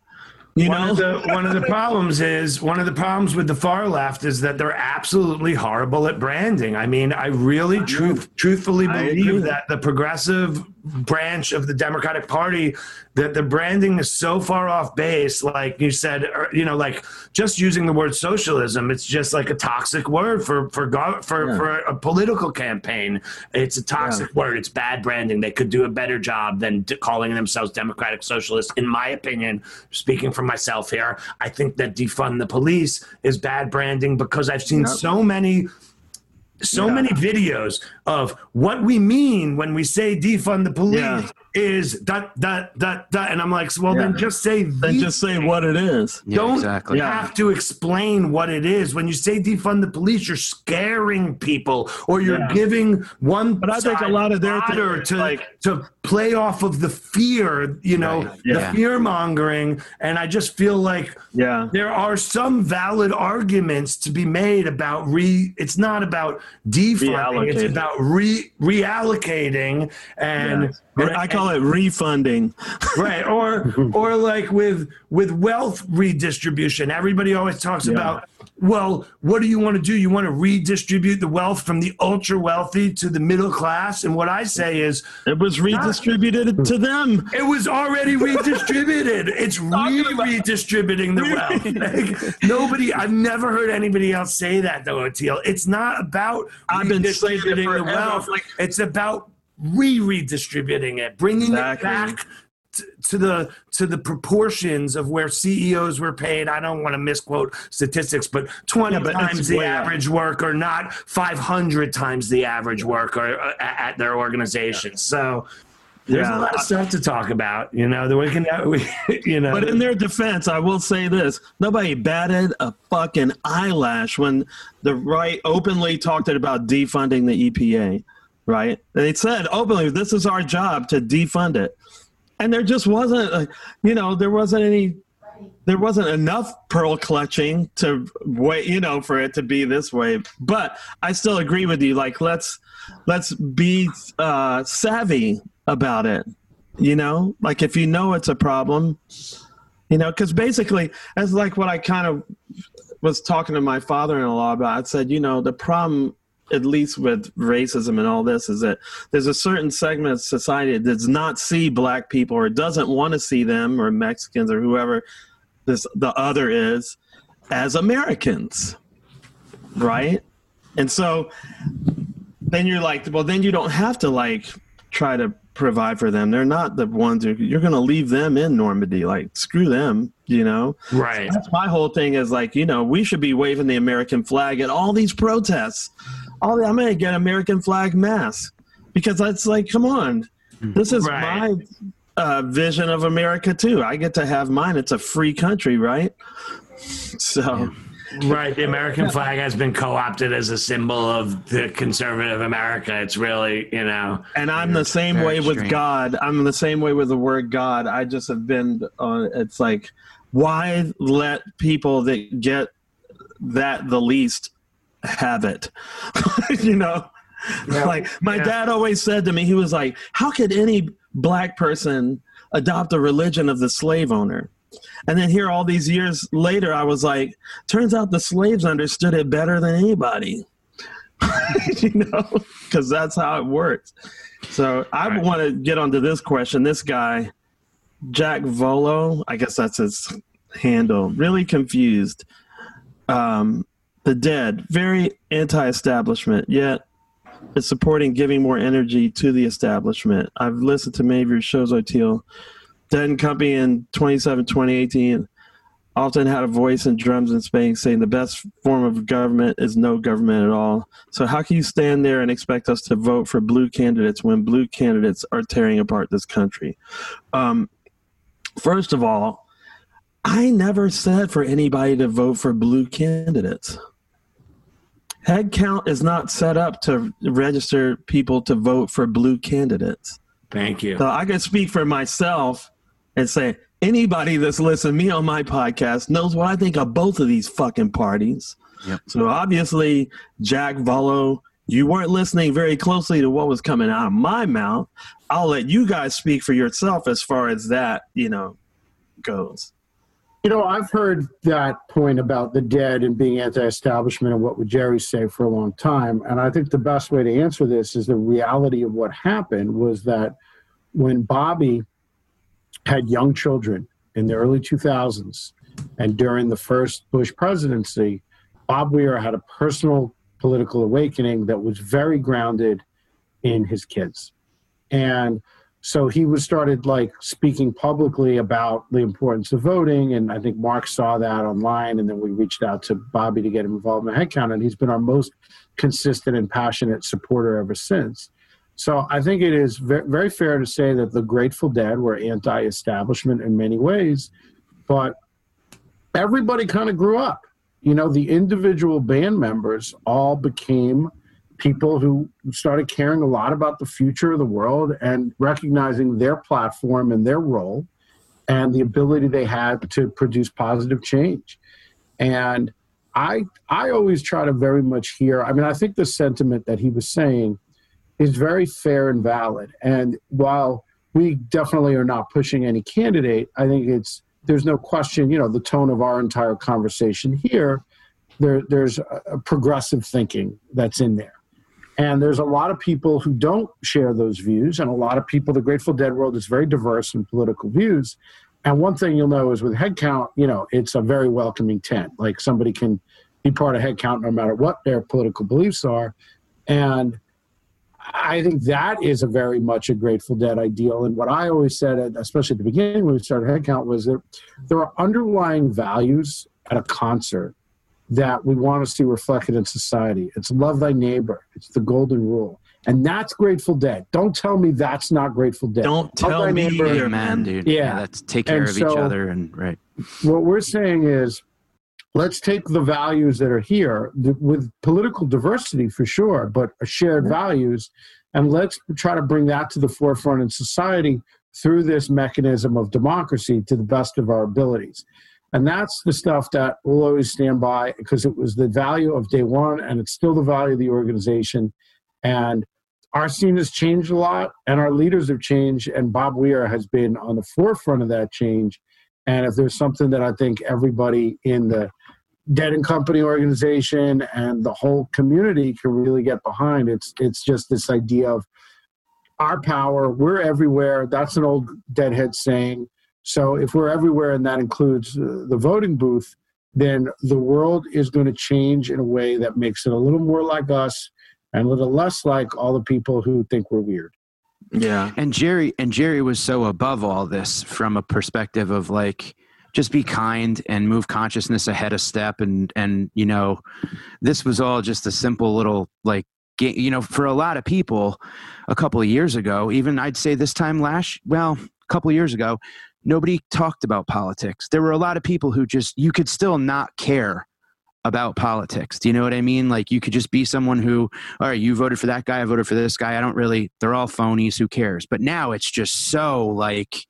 You one know? of the one of the problems is one of the problems with the far left is that they're absolutely horrible at branding. I mean, I really truth, truthfully believe that the progressive branch of the Democratic Party that the branding is so far off base. Like you said, er, you know, like just using the word socialism, it's just like a toxic word for for for yeah. for a political campaign. It's a toxic yeah. word. It's bad branding. They could do a better job than calling themselves democratic socialists. In my opinion, speaking for myself here, I think that defund the police is bad branding because I've seen yep. so many so yeah. many videos of what we mean when we say defund the police yeah. Is that that that that and i'm like well yeah. then just say then just say what it is. Don't exactly. have to explain what it is. When you say defund the police you're scaring people or you're giving one but i think a lot of their to like to play off of the fear you know right. the fear mongering. And i just feel like yeah. there are some valid arguments to be made about re it's not about defunding it's about re reallocating and yeah. I call it refunding. right. Or or like with with wealth redistribution. Everybody always talks yeah. about well, what do you want to do? You want to redistribute the wealth from the ultra wealthy to the middle class? And what I say is it was redistributed not, to them. It was already redistributed. it's re redistributing the wealth. Like, nobody, I've never heard anybody else say that though, Oteil. It's not about I've been redistributing the wealth. Like, it's about re redistributing it, bringing exactly. it back to the to the proportions of where CEOs were paid. I don't want to misquote statistics, but 20 yeah, but times the average worker, not 500 times the average worker uh, at their organization. Yeah. So there's yeah. a lot of stuff to talk about, you know. That we can, we, you know. But in their defense, I will say this: nobody batted a fucking eyelash when the right openly talked about defunding the EPA. Right? They said openly, "This is our job to defund it." and there just wasn't, uh, you know, there wasn't any, there wasn't enough pearl clutching to wait, you know, for it to be this way. But I still agree with you. Like, let's let's be uh, savvy about it. You know, like if you know it's a problem, you know, because basically that's like what I kind of was talking to my father-in-law about. I said, you know, the problem at least with racism and all this is that there's a certain segment of society that does not see black people or doesn't want to see them or Mexicans or whoever this the other is as Americans. Right? And so then you're like, well then you don't have to like try to provide for them. They're not the ones who you're going to leave them in Normandy. Like screw them, you know. Right. So that's my whole thing is like, you know, we should be waving the American flag at all these protests. All the, I'm going to get American flag mask because that's like, come on, this is Right. my uh, vision of America too. I get to have mine. It's a free country, right? So. Right. The American flag has been co opted as a symbol of the conservative America. It's really, you know, And I'm the same very way with. God. I'm the same way with the word God. I just have been on. It's like, why let people that get that the least have it? you know, like my Yeah. dad always said to me, he was like, "How could any black person adopt a religion of the slave owner?" And then here, all these years later, I was like, "Turns out the slaves understood it better than anybody." you know, because that's how it works. So I Right. want to get onto this question. This guy, Jack Volo, I guess that's his handle. Really confused. Um, the dead, very anti-establishment, yet is supporting giving more energy to the establishment. I've listened to many of your shows, Oteil. Dead and Company in 27, 2018 often had a voice in drums and space saying the best form of government is no government at all. So how can you stand there and expect us to vote for blue candidates when blue candidates are tearing apart this country? Um, first of all, I never said for anybody to vote for blue candidates. Headcount is not set up to register people to vote for blue candidates. thank you. So I can speak for myself and say anybody that's listened to me on my podcast knows what I think of both of these fucking parties. Yep. So obviously, Jack Volo, you weren't listening very closely to what was coming out of my mouth. I'll let you guys speak for yourself as far as that, you know, goes. You know, I've heard that point about the dead and being anti-establishment and what would Jerry say for a long time. And I think the best way to answer this is the reality of what happened was that when Bobby had young children in the early 2000s and during the first Bush presidency, Bob Weir had a personal political awakening that was very grounded in his kids. And so he was started like speaking publicly about the importance of voting and i think mark saw that online and then we reached out to bobby to get him involved in headcount and he's been our most consistent and passionate supporter ever since. So i think it is very fair to say that the grateful dead were anti-establishment in many ways but everybody kind of grew up. You know the individual band members all became people who started caring a lot about the future of the world and recognizing their platform and their role and the ability they had to produce positive change. And I I always try to very much hear, I mean, I think the sentiment that he was saying is very fair and valid. And while we definitely are not pushing any candidate, I think it's there's no question, you know, the tone of our entire conversation here, there there's a, a progressive thinking that's in there. And there's a lot of people who don't share those views, and a lot of people, the Grateful Dead world is very diverse in political views. And one thing you'll know is with headcount, you know, it's a very welcoming tent. Like somebody can be part of headcount no matter what their political beliefs are. And I think that is a very much a Grateful Dead ideal. And what I always said, especially at the beginning when we started headcount, was that there are underlying values at a concert that we want to see reflected in society. It's love thy neighbor. It's the golden rule. And that's Grateful Dead. Don't tell me that's not Grateful Dead. Don't tell me neighbor. either, man, dude. Yeah. that's take care And of each other and right. What we're saying is let's take the values that are here th- with political diversity for sure, but shared mm-hmm. values, and let's try to bring that to the forefront in society through this mechanism of democracy to the best of our abilities. And that's the stuff that we'll always stand by because it was the value of day one and it's still the value of the organization. And our scene has changed a lot and our leaders have changed. And Bob Weir has been on the forefront of that change. And if there's something that I think everybody in the Dead and Company organization and the whole community can really get behind, it's it's just this idea of our power. We're everywhere. That's an old deadhead saying. So if we're everywhere, and that includes uh, the voting booth, then the world is going to change in a way that makes it a little more like us and a little less like all the people who think we're weird. Yeah. And Jerry and Jerry was so above all this from a perspective of like just be kind and move consciousness ahead a step and and you know this was all just a simple little like you know for a lot of people a couple of years ago even I'd say this time last well a couple of years ago nobody talked about politics there were a lot of people who just you could still not care about politics. Do you know what I mean? Like you could just be someone who, all right, you voted for that guy, I voted for this guy. I don't really, they're all phonies. Who cares? But now it's just so like,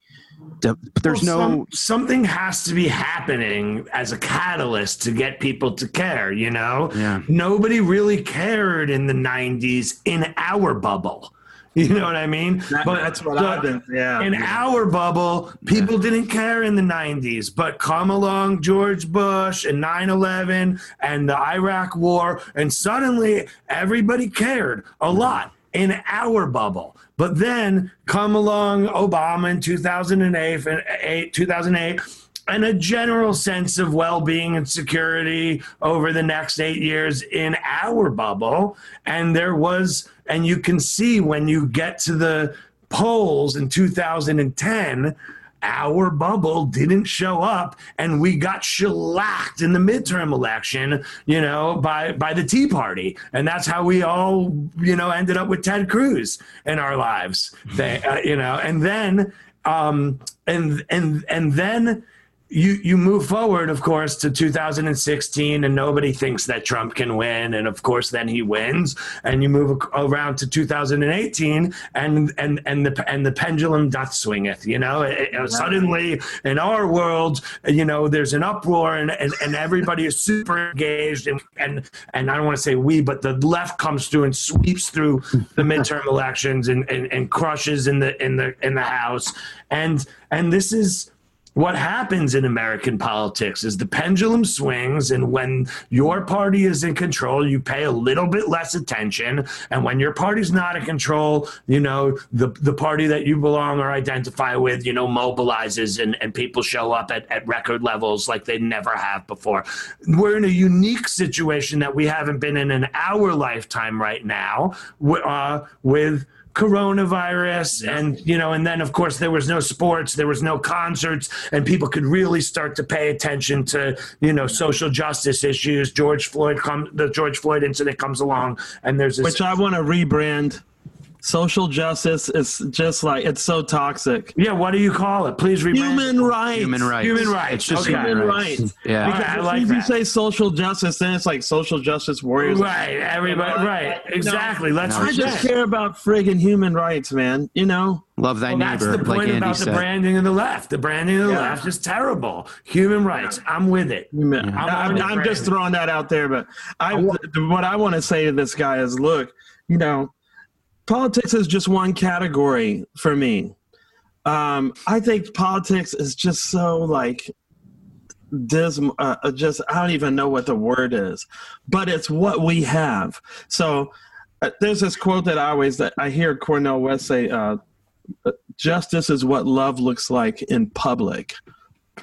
there's well, no some, something has to be happening as a catalyst to get people to care you know yeah. nobody really cared in the 90s in our bubble You know what I mean? That, but that's what I've been. Yeah. In our bubble, people yeah. didn't care in the 90s, but come along George Bush and 9 11 and the Iraq war, and suddenly everybody cared a mm-hmm. lot in our bubble. But then come along Obama in 2008, eh, 2008 and a general sense of well-being and security over the next eight years in our bubble. And there was and you can see when you get to the polls in 2010 our bubble didn't show up and we got shellacked in the midterm election you know by by the tea party. And that's how we all you know ended up with ted cruz in our lives. They, uh, you know and then um and and and then you you move forward, of course, to 2016, and nobody thinks that Trump can win, and of course, then he wins, and you move around to 2018, and and and the and the pendulum doth swingeth. You know, it, it, suddenly in our world, you know, there's an uproar, and and, and everybody is super engaged, and and and I don't want to say we, but the left comes through and sweeps through the midterm elections and, and and crushes in the in the in the House, and and this is what happens in American politics is the pendulum swings, and when your party is in control, you pay a little bit less attention. And when your party's not in control, you know, the, the party that you belong or identify with, you know, mobilizes and, and people show up at, at record levels like they never have before. We're in a unique situation that we haven't been in in our lifetime right now uh, with coronavirus and you know and then of course there was no sports there was no concerts and people could really start to pay attention to you know social justice issues. George floyd come the george floyd incident comes along and there's this which i want to rebrand social justice is just like it's so toxic. Yeah, what do you call it? Please remember. Human rights. Human rights. Human rights. It's just okay. human rights. rights. Yeah. Because right, as like if as you say social justice, then it's like social justice warriors. Right. Everybody. Right. Exactly. Let's. I just care about friggin' human rights, man. You know. Love thy well, neighbor. That's the point like about the branding of the left. The branding of the yeah. left is terrible. Human rights. I'm with it. Yeah. I'm, I'm, I'm just throwing that out there, but I, what I want to say to this guy is, look, you know, politics is just one category for me. Um, I think politics is just so like dism uh, uh, just I don't even know what the word is, but it's what we have. So uh, there's this quote that I always that I hear Cornel West say, uh, uh, "Justice is what love looks like in public."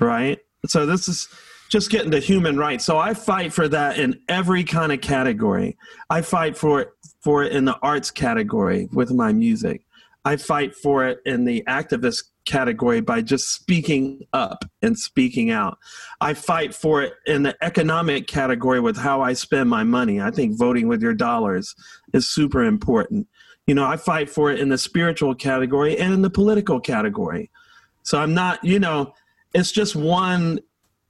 Right. So this is just getting to human rights. So I fight for that in every kind of category. I fight for for it in the arts category with my music. I fight for it in the activist category by just speaking up and speaking out. I fight for it in the economic category with how I spend my money. I think voting with your dollars is super important. You know, I fight for it in the spiritual category and in the political category. So I'm not, you know, it's just one,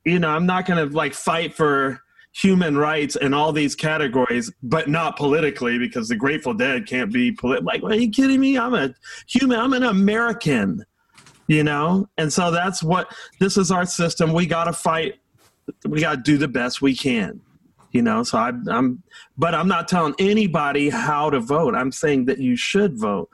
you know, I'm not going to like fight for human rights and all these categories, but not politically because the Grateful Dead can't be political. Like, are you kidding me? I'm a human. I'm an American. you know and so that's what this is our system we got to fight we got to do the best we can you know so I, i'm but i'm not telling anybody how to vote i'm saying that you should vote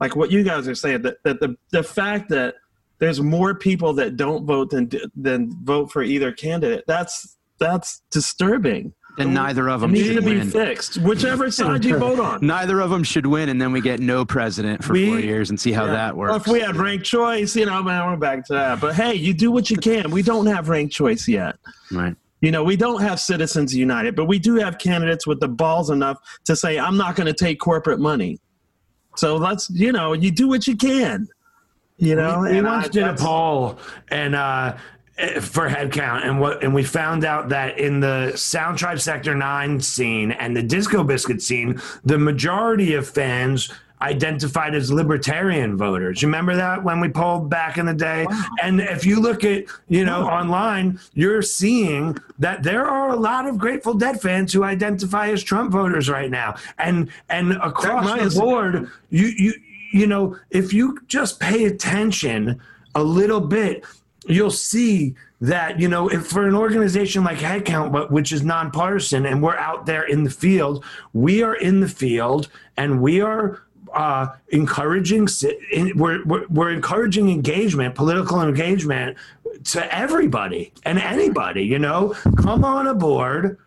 like what you guys are saying that, that the, the fact that there's more people that don't vote than than vote for either candidate that's that's disturbing then neither of them needs should to be win. fixed whichever side you vote on Neither of them should win, and then we get no president for We- four years and see how Yeah. that Well, works. if we had ranked choice, you know, man, we're back to that. But hey, you do what you can. We don't have ranked choice yet. right. You know, we don't have Citizens United, but we do have candidates with the balls enough to say, I'm not going to take corporate money. So let's, you know, you do what you can. You know, we, we and once I- did a poll and uh, for headcount, and what and we found out that in the Sound Tribe Sector Nine scene and the Disco Biscuit scene, the majority of fans identified as libertarian voters. You remember that when we polled back in the day? And if you look at, you know, online, you're seeing that there are a lot of Grateful Dead fans who identify as Trump voters right now. And and across the board, you you you know, if you just pay attention a little bit, you'll see that, you know, if for an organization like Headcount, but which is nonpartisan, and we're out there in the field, we are in the field and we are uh, encouraging we're, we're, encouraging engagement, political engagement to everybody and anybody, you know, come on aboard,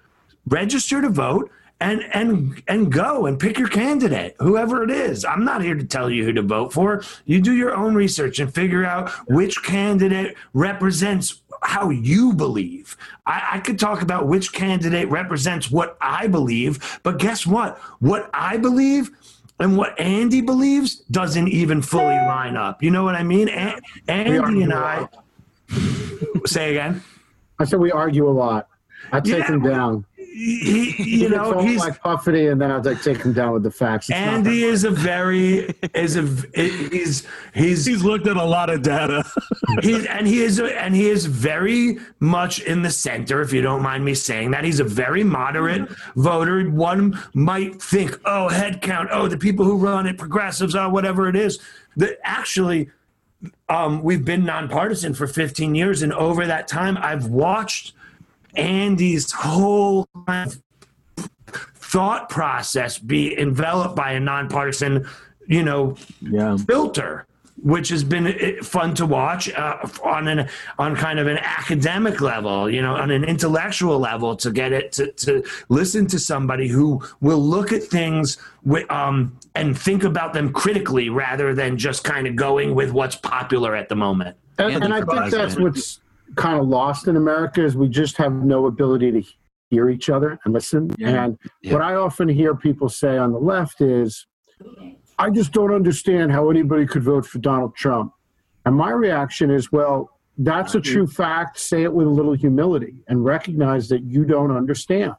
register to vote and and and go and pick your candidate whoever it is i'm not here to tell you who to vote for you do your own research and figure out which candidate represents how you believe I, I could talk about which candidate represents what i believe but guess what what i believe and what Andy believes doesn't even fully line up. You know what I mean? A- Andy and I. say again. I said we argue a lot. I take Yeah, him down. He, He you know, he's like puffity, and then I'd like take him down with the facts. It's not Andy that- is a very is a he's he's He's looked at a lot of data. he's and he is and he is very much in the center if you don't mind me saying that he's a very moderate voter one might think oh Headcount oh the people who run it progressives oh whatever it is that actually um, we've been nonpartisan for 15 years and over that time i've watched andy's whole kind of thought process be enveloped by a nonpartisan you know yeah. filter which has been uh, fun to watch uh, on an on kind of an academic level, you know, on an intellectual level, to get it to, to listen to somebody who will look at things wi- um, and think about them critically rather than just kind of going with what's popular at the moment. And, and I think that's what's kind of lost in America is we just have no ability to hear each other and listen. Yeah. And Yeah. what I often hear people say on the left is, I just don't understand how anybody could vote for Donald Trump. And my reaction is, well, that's a true fact. Say it with a little humility and recognize that you don't understand.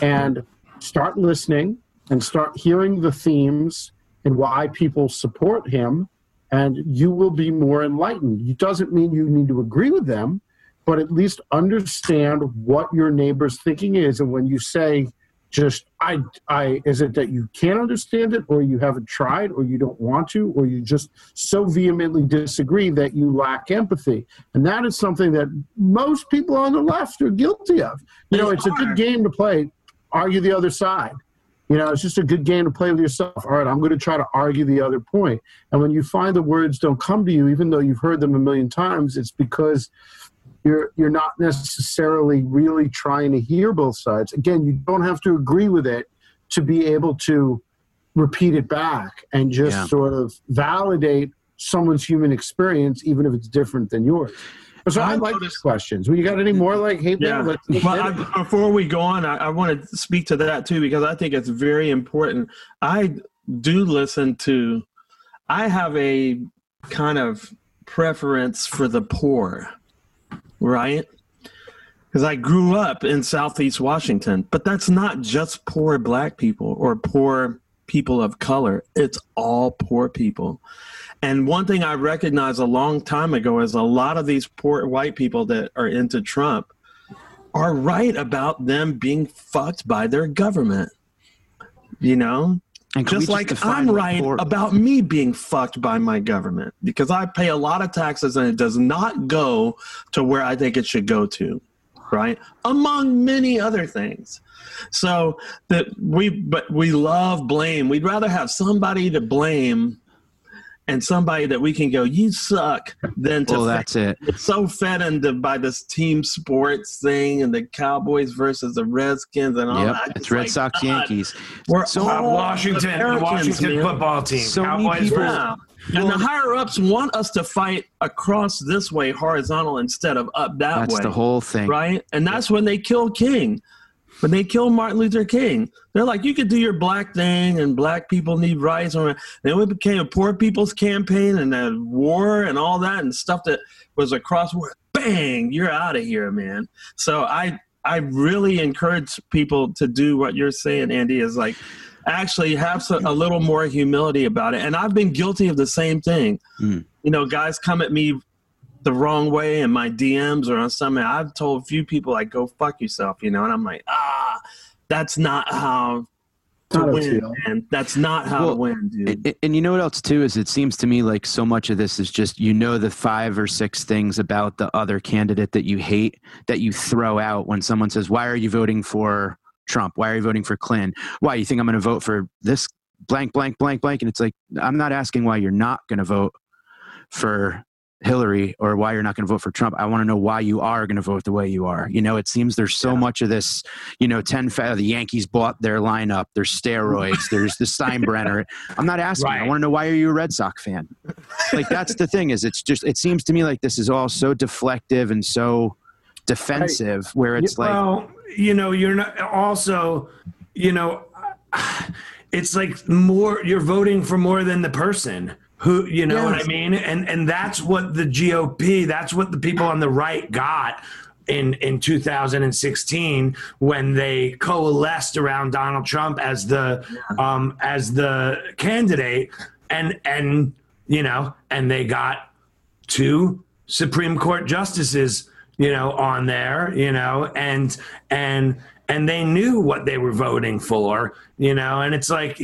And start listening and start hearing the themes and why people support him and you will be more enlightened. It doesn't mean you need to agree with them, but at least understand what your neighbor's thinking is. And when you say, just I, I, is it that you can't understand it, or you haven't tried, or you don't want to, or you just so vehemently disagree that you lack empathy? And that is something that most people on the left are guilty of. You know, it's a good game to play. Argue the other side. You know, it's just a good game to play with yourself. All right, I'm going to try to argue the other point. And when you find the words don't come to you, even though you've heard them a million times, it's because you're you're not necessarily really trying to hear both sides. Again, you don't have to agree with it to be able to repeat it back and just Yeah. sort of validate someone's human experience, even if it's different than yours. So I I like noticed- these questions. Well, you got any more like, hey, Yeah. let's Well. I, before we go on, I, I want to speak to that too because I think it's very important. I do listen to. I have a kind of preference for the poor, right? Because I grew up in Southeast Washington, but that's not just poor black people or poor people of color. It's all poor people. And one thing I recognized a long time ago is a lot of these poor white people that are into Trump are right about them being fucked by their government. You know? And just like define I'm right poor- about me being fucked by my government because I pay a lot of taxes and it does not go to where I think it should go to, right? Among many other things. So that we but we love blame. We'd rather have somebody to blame and somebody that we can go, you suck, Then to Well, that's it. it's so fed into by this team sports thing and the Cowboys versus the Redskins and all Yep, that. it's Red like, Sox, God, Yankees. We're So- Uh, all Washington, the Americans, Washington man. football team. So many Cowboys people- versus Yeah. And the higher ups want us to fight across this way, horizontal, instead of up that That's way. That's the whole thing. right? And that's when they kill King. When they killed Martin Luther King, they're like, you could do your black thing, and black people need rights. And then it became a poor people's campaign and a war and all that and stuff that was across war. Bang, you're out of here, man. So I I really encourage people to do what you're saying, Andy. Is like actually have some, a little more humility about it. And I've been guilty of the same thing. Mm. You know, guys come at me the wrong way in my DMs or on something. I've told a few people like go fuck yourself, you know, and I'm like, ah, that's not how to Not win, deal. man. That's not how to Well, win, dude. And, and you know what else too is it seems to me like so much of this is just you know the five or six things about the other candidate that you hate that you throw out when someone says why are you voting for Trump why are you voting for Clinton why you think I'm going to vote for this blank blank blank blank and it's like I'm not asking why you're not going to vote for Hillary or why you're not going to vote for Trump. I want to know why you are going to vote the way you are. You know, it seems there's so much of this, you know, 10 fa- the Yankees bought their lineup, there's steroids, there's the Steinbrenner. I'm not asking. I want to know why are you a Red Sox fan? Like that's the thing is it's just it seems to me like this is all so deflective and so defensive where it's like well, you know, you're not also, you know, it's like more you're voting for more than the person who you know what I mean, and and that's what the GOP, that's what the people on the right got. In, in 2016 when they coalesced around Donald Trump as the um, as the candidate. And and you know and they got two Supreme Court justices, you know, on there, you know, and and and they knew what they were voting for, you know, and it's like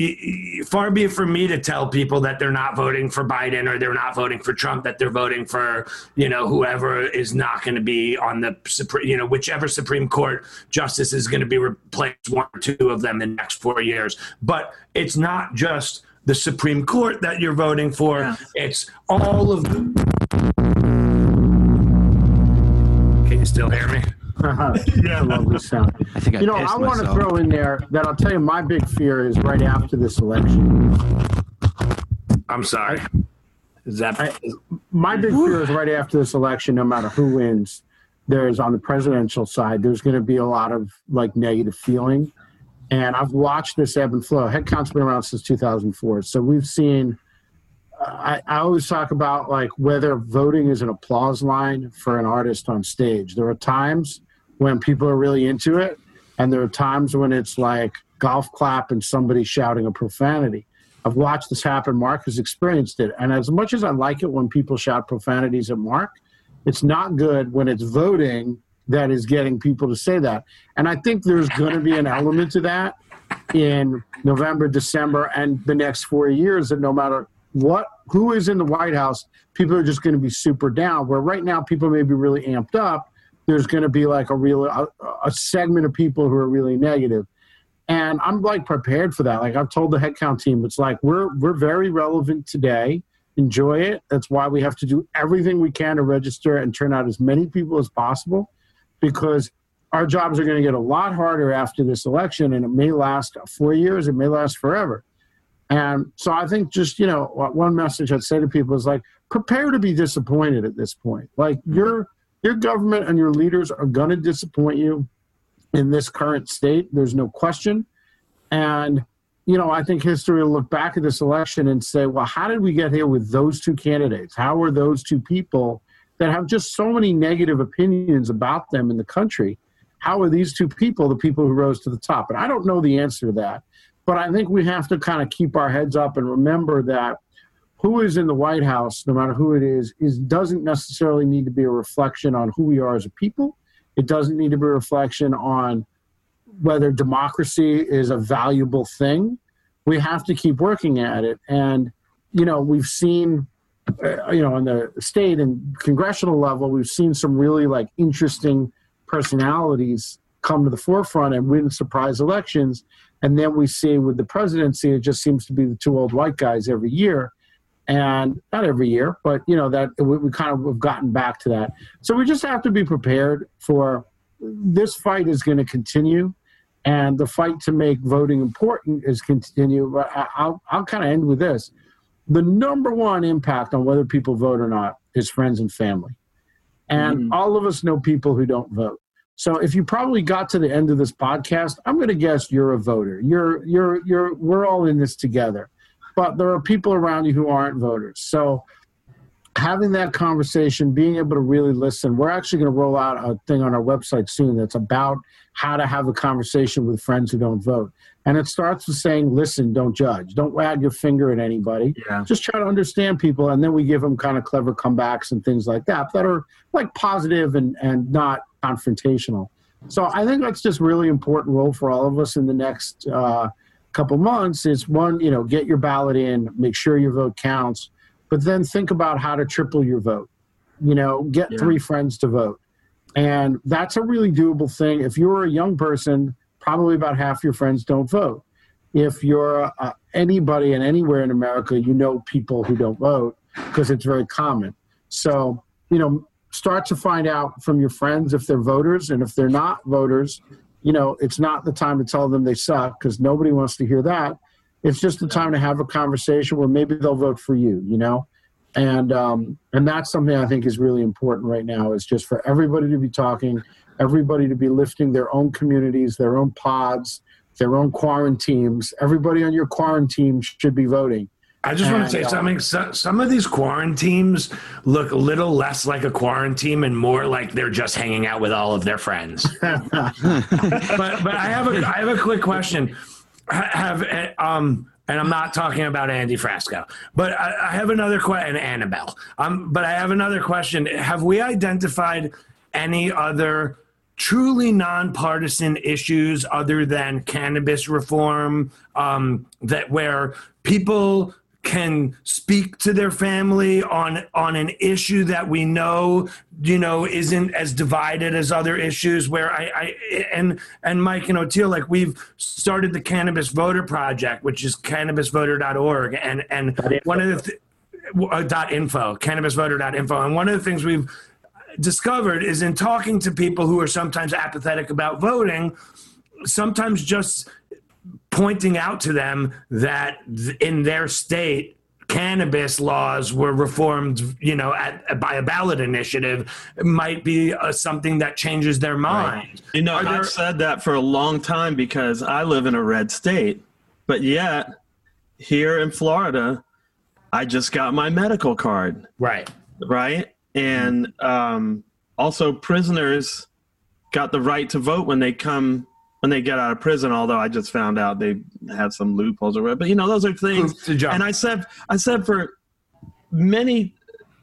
far be it from me to tell people that they're not voting for Biden or they're not voting for Trump, that they're voting for, you know, whoever is not going to be on the supreme, you know, whichever Supreme Court justice is going to be replaced, one or two of them in the next four years. But it's not just the Supreme Court that you're voting for; Yeah. it's all of the can you still hear me? yeah, I love this sound. I think I You know, I want to throw in there that I'll tell you my big fear is right after this election. I'm sorry. Is that I- My big fear is right after this election, no matter who wins, there's on the presidential side, there's going to be a lot of like negative feeling. And I've watched this ebb and flow. Headcount's been around since 2004. So we've seen, I, I always talk about like whether voting is an applause line for an artist on stage. There are times when people are really into it, and there are times when it's like golf clap and somebody shouting a profanity. I've watched this happen. Marc has experienced it. And as much as I like it when people shout profanities at Marc, it's not good when it's voting that is getting people to say that. And I think there's going to be an element to that in November, December, and the next four years that no matter what, who is in the White House, people are just going to be super down. Where right now people may be really amped up, there's going to be like a real a, a segment of people who are really negative and I'm like prepared for that. Like I've told the headcount team, it's like we're we're very relevant today. Enjoy it. That's why we have to do everything we can to register and turn out as many people as possible, because our jobs are going to get a lot harder after this election, and it may last four years. It may last forever. And so I think just you know one message I'd say to people is like prepare to be disappointed at this point. Like mm-hmm. your your government and your leaders are going to disappoint you in this current state. There's no question. And, you know, I think history will look back at this election and say, well, how did we get here with those two candidates? How were those two people that have just so many negative opinions about them in the country? How are these two people the people who rose to the top? And I don't know the answer to that. But I think we have to kind of keep our heads up and remember that who is in the White House, no matter who it is, is doesn't necessarily need to be a reflection on who we are as a people. It doesn't need to be a reflection on whether democracy is a valuable thing. we have to keep working at it. And, you know, we've seen, uh, you know, on the state and congressional level, we've seen some really like interesting personalities come to the forefront and win surprise elections. And then we see with the presidency, it just seems to be the two old white guys every year. And not every year, but you know that we, we kind of have gotten back to that. So we just have to be prepared for this fight is going to continue, and the fight to make voting important is continue. I'll I'll kind of end with this: the number one impact on whether people vote or not is friends and family, and mm. all of us know people who don't vote. So if you probably got to the end of this podcast, I'm going to guess you're a voter. You're you're you're we're all in this together. But there are people around you who aren't voters. So having that conversation, being able to really listen. We're actually going to roll out a thing on our website soon that's about how to have a conversation with friends who don't vote. And it starts with saying, listen, don't judge. Don't wag your finger at anybody. Yeah. Just try to understand people. And then we give them kind of clever comebacks and things like that that are like positive and, and not confrontational. So I think that's just really important role for all of us in the next uh, couple months is one, you know, get your ballot in, make sure your vote counts, but then think about how to triple your vote. You know, get yeah. three friends to vote. And that's a really doable thing. If you're a young person, probably about half your friends don't vote. If you're uh, anybody and anywhere in America, you know people who don't vote because it's very common. So, you know, start to find out from your friends if they're voters and if they're not voters, you know, it's not the time to tell them they suck because nobody wants to hear that. It's just the time to have a conversation where maybe they'll vote for you, you know? And um, and that's something I think is really important right now is just for everybody to be talking everybody to be lifting their own communities, their own pods, their own quarantines. Everybody on your quarantine should be voting. I just and, want to say uh, something. So, some of these quarantines look a little less like a quarantine and more like they're just hanging out with all of their friends. but but I have a I have a quick question. Have um and I'm not talking about Andy Frasco, but I, I have another question. Annabelle. Um, but I have another question. Have we identified any other truly nonpartisan issues other than cannabis reform um, that where people can speak to their family on on an issue that we know you know isn't as divided as other issues where I, I and and Mike and Oteil like we've started the cannabis voter project which is cannabisvoter.org and and one of the th- uh, dot info cannabisvoter.info and one of the things we've discovered is in talking to people who are sometimes apathetic about voting, sometimes just pointing out to them that in their state, cannabis laws were reformed, you know, at, by a ballot initiative might be uh, something that changes their mind. Right. You know, I've said that for a long time because I live in a red state, but yet here in Florida, I just got my medical card. Right. Right and um, also prisoners got the right to vote when they come when they get out of prison. Although I just found out they have some loopholes or whatever. But you know, those are things. And I said, I said for many,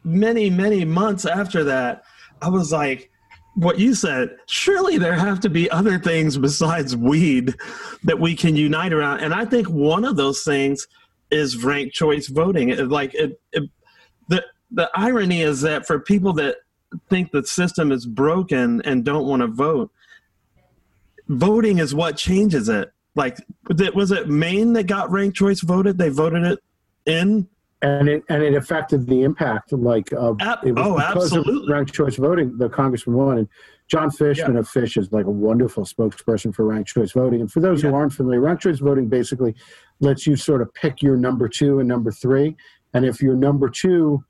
many, many months after that, I was like, what you said. Surely there have to be other things besides weed that we can unite around. And I think one of those things is ranked choice voting. It, like it, it the the irony is that for people that think the system is broken and don't want to vote, voting is what changes it. Like, was it Maine that got ranked choice voted? They voted it in, and it and it affected the impact. Like, of Ab- it was oh, because absolutely. of ranked choice voting, the congressman won. And Jon Fishman yeah. of Phish is like a wonderful spokesperson for ranked choice voting. And for those yeah. who aren't familiar, ranked choice voting basically lets you sort of pick your number two and number three. And if your number two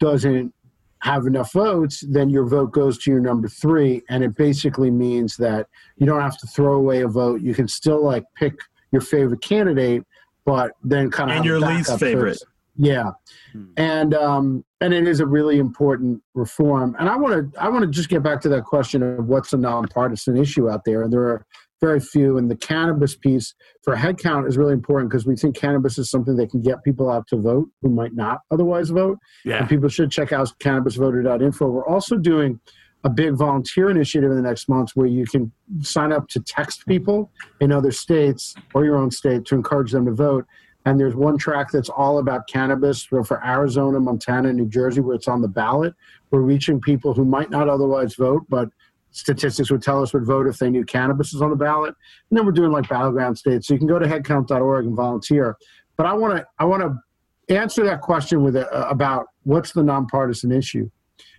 doesn't have enough votes, then your vote goes to your number three. And it basically means that you don't have to throw away a vote. You can still like pick your favorite candidate, but then kind of and your least favorite. Person. Yeah, hmm. and um, and it is a really important reform. And I want to I want to just get back to that question of what's a nonpartisan issue out there. And there are very few. And the cannabis piece for headcount is really important because we think cannabis is something that can get people out to vote who might not otherwise vote. Yeah. And people should check out cannabisvoter.info. We're also doing a big volunteer initiative in the next months where you can sign up to text people in other states or your own state to encourage them to vote. And there's one track that's all about cannabis for, for Arizona, Montana, New Jersey, where it's on the ballot. We're reaching people who might not otherwise vote, but statistics would tell us would vote if they knew cannabis is on the ballot. And then we're doing like battleground states. So you can go to headcount.org and volunteer. But I want to I want to answer that question with a, about what's the nonpartisan issue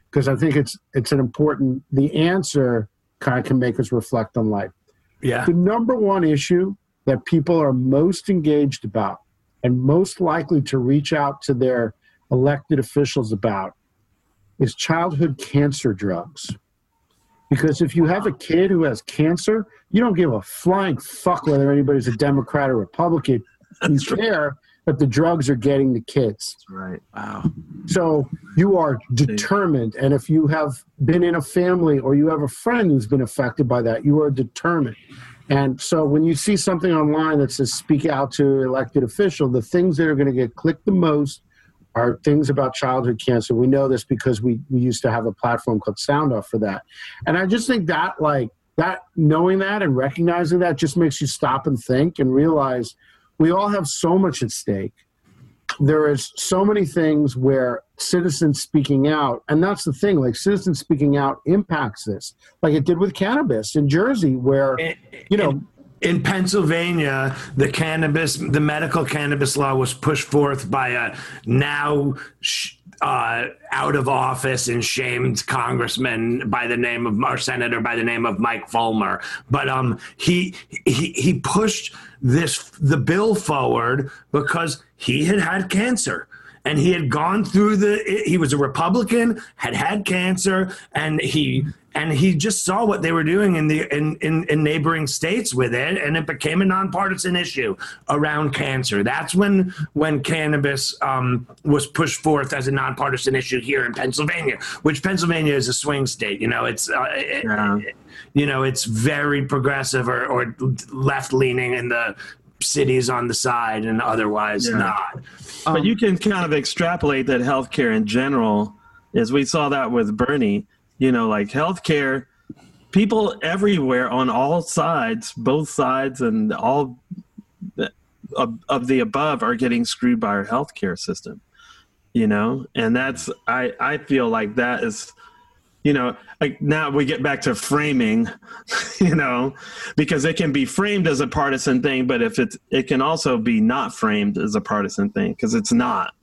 because I think it's it's an important the answer kind of can make us reflect on life. Yeah. The number one issue that people are most engaged about and most likely to reach out to their elected officials about is childhood cancer drugs. Because if you have a kid who has cancer, you don't give a flying fuck whether anybody's a Democrat or Republican. You care that the drugs are getting the kids. That's right. Wow. So you are determined. And if you have been in a family or you have a friend who's been affected by that, you are determined. And so when you see something online that says speak out to elected official, the things that are going to get clicked the most are things about childhood cancer. We know this because we, we used to have a platform called Sound Off for that. And I just think that like that knowing that and recognizing that just makes you stop and think and realize we all have so much at stake. There is so many things where citizens speaking out, and that's the thing, like citizens speaking out impacts this, like it did with cannabis in Jersey, where, you know, in Pennsylvania, the cannabis, the medical cannabis law was pushed forth by a now uh, out of office and shamed congressman by the name of our senator by the name of Mike Folmer. But um, he he he pushed this the bill forward because he had had cancer and he had gone through the he was a republican had had cancer and he and he just saw what they were doing in the in, in, in, neighboring states with it and it became a nonpartisan issue around cancer that's when when cannabis um, was pushed forth as a nonpartisan issue here in pennsylvania which pennsylvania is a swing state you know it's uh, yeah. it, you know it's very progressive or, or left leaning in the cities on the side and otherwise yeah. not but um, you can kind of extrapolate that healthcare in general as we saw that with bernie you know, like healthcare, people everywhere on all sides, both sides, and all of, of the above are getting screwed by our healthcare system. You know, and that's I I feel like that is you know like now we get back to framing you know because it can be framed as a partisan thing but if it's it can also be not framed as a partisan thing because it's not.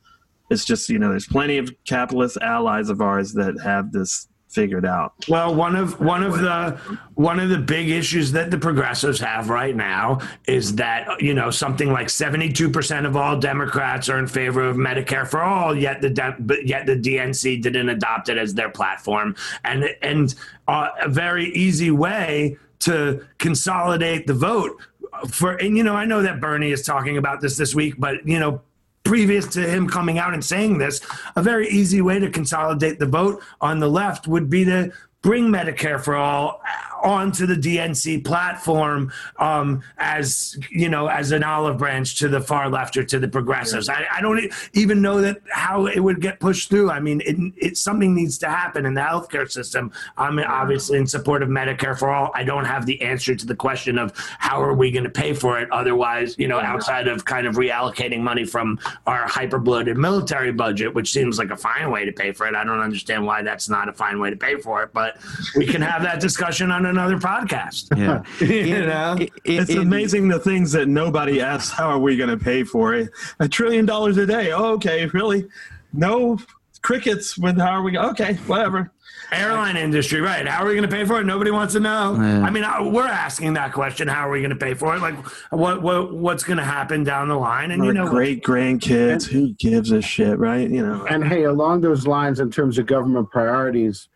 It's just you know there's plenty of capitalist allies of ours that have this figured out. Well, one of one of the one of the big issues that the progressives have right now is that you know something like seventy two percent of all Democrats are in favor of Medicare for all, yet the but yet the DNC didn't adopt it as their platform, and and uh, a very easy way to consolidate the vote for and you know I know that Bernie is talking about this this week, but you know previous to him coming out and saying this, a very easy way to consolidate the vote on the left would be to bring Medicare for all onto the DNC platform um, as you know as an olive branch to the far left or to the progressives. Yeah. I, I, don't even know that how it would get pushed through. I mean, it, it something needs to happen in the healthcare system. I'm obviously in support of Medicare for all. I don't have the answer to the question of how are we going to pay for it. Otherwise, you know, outside of kind of reallocating money from our hyper bloated military budget, which seems like a fine way to pay for it. I don't understand why that's not a fine way to pay for it, but we can have that discussion on another podcast. Yeah. you know, it, it, it's it, amazing the things that nobody asks. How are we going to pay for it? A trillion dollars a day. Oh, okay, really? No crickets. With how are we? Okay, whatever. Airline industry, right? How are we going to pay for it? Nobody wants to know. Yeah. I mean, uh, we're asking that question. How are we going to pay for it? Like, what what what's going to happen down the line? And Our you know, great grandkids. Who gives a shit, right? You know. And hey, along those lines, in terms of government priorities,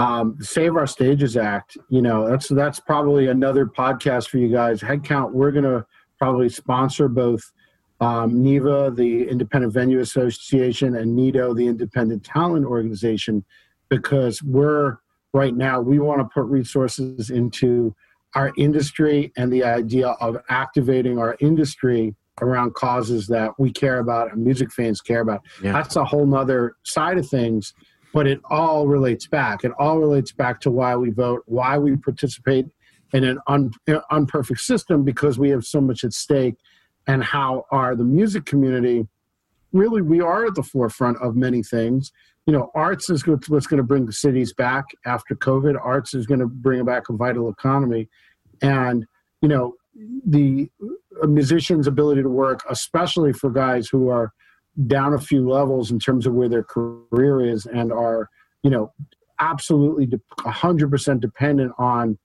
um, Save Our Stages Act, you know, that's that's probably another podcast for you guys. Headcount, we're going to probably sponsor both um, NIVA, the Independent Venue Association, and NITO, the Independent Talent Organization, because we're right now we want to put resources into our industry and the idea of activating our industry around causes that we care about and music fans care about. Yeah. That's a whole nother side of things but it all relates back. It all relates back to why we vote, why we participate in an un, unperfect system because we have so much at stake, and how are the music community really we are at the forefront of many things. You know, arts is what's going to bring the cities back after COVID. Arts is going to bring back a vital economy, and you know, the musician's ability to work, especially for guys who are down a few levels in terms of where their career is and are, you know, absolutely 100% dependent on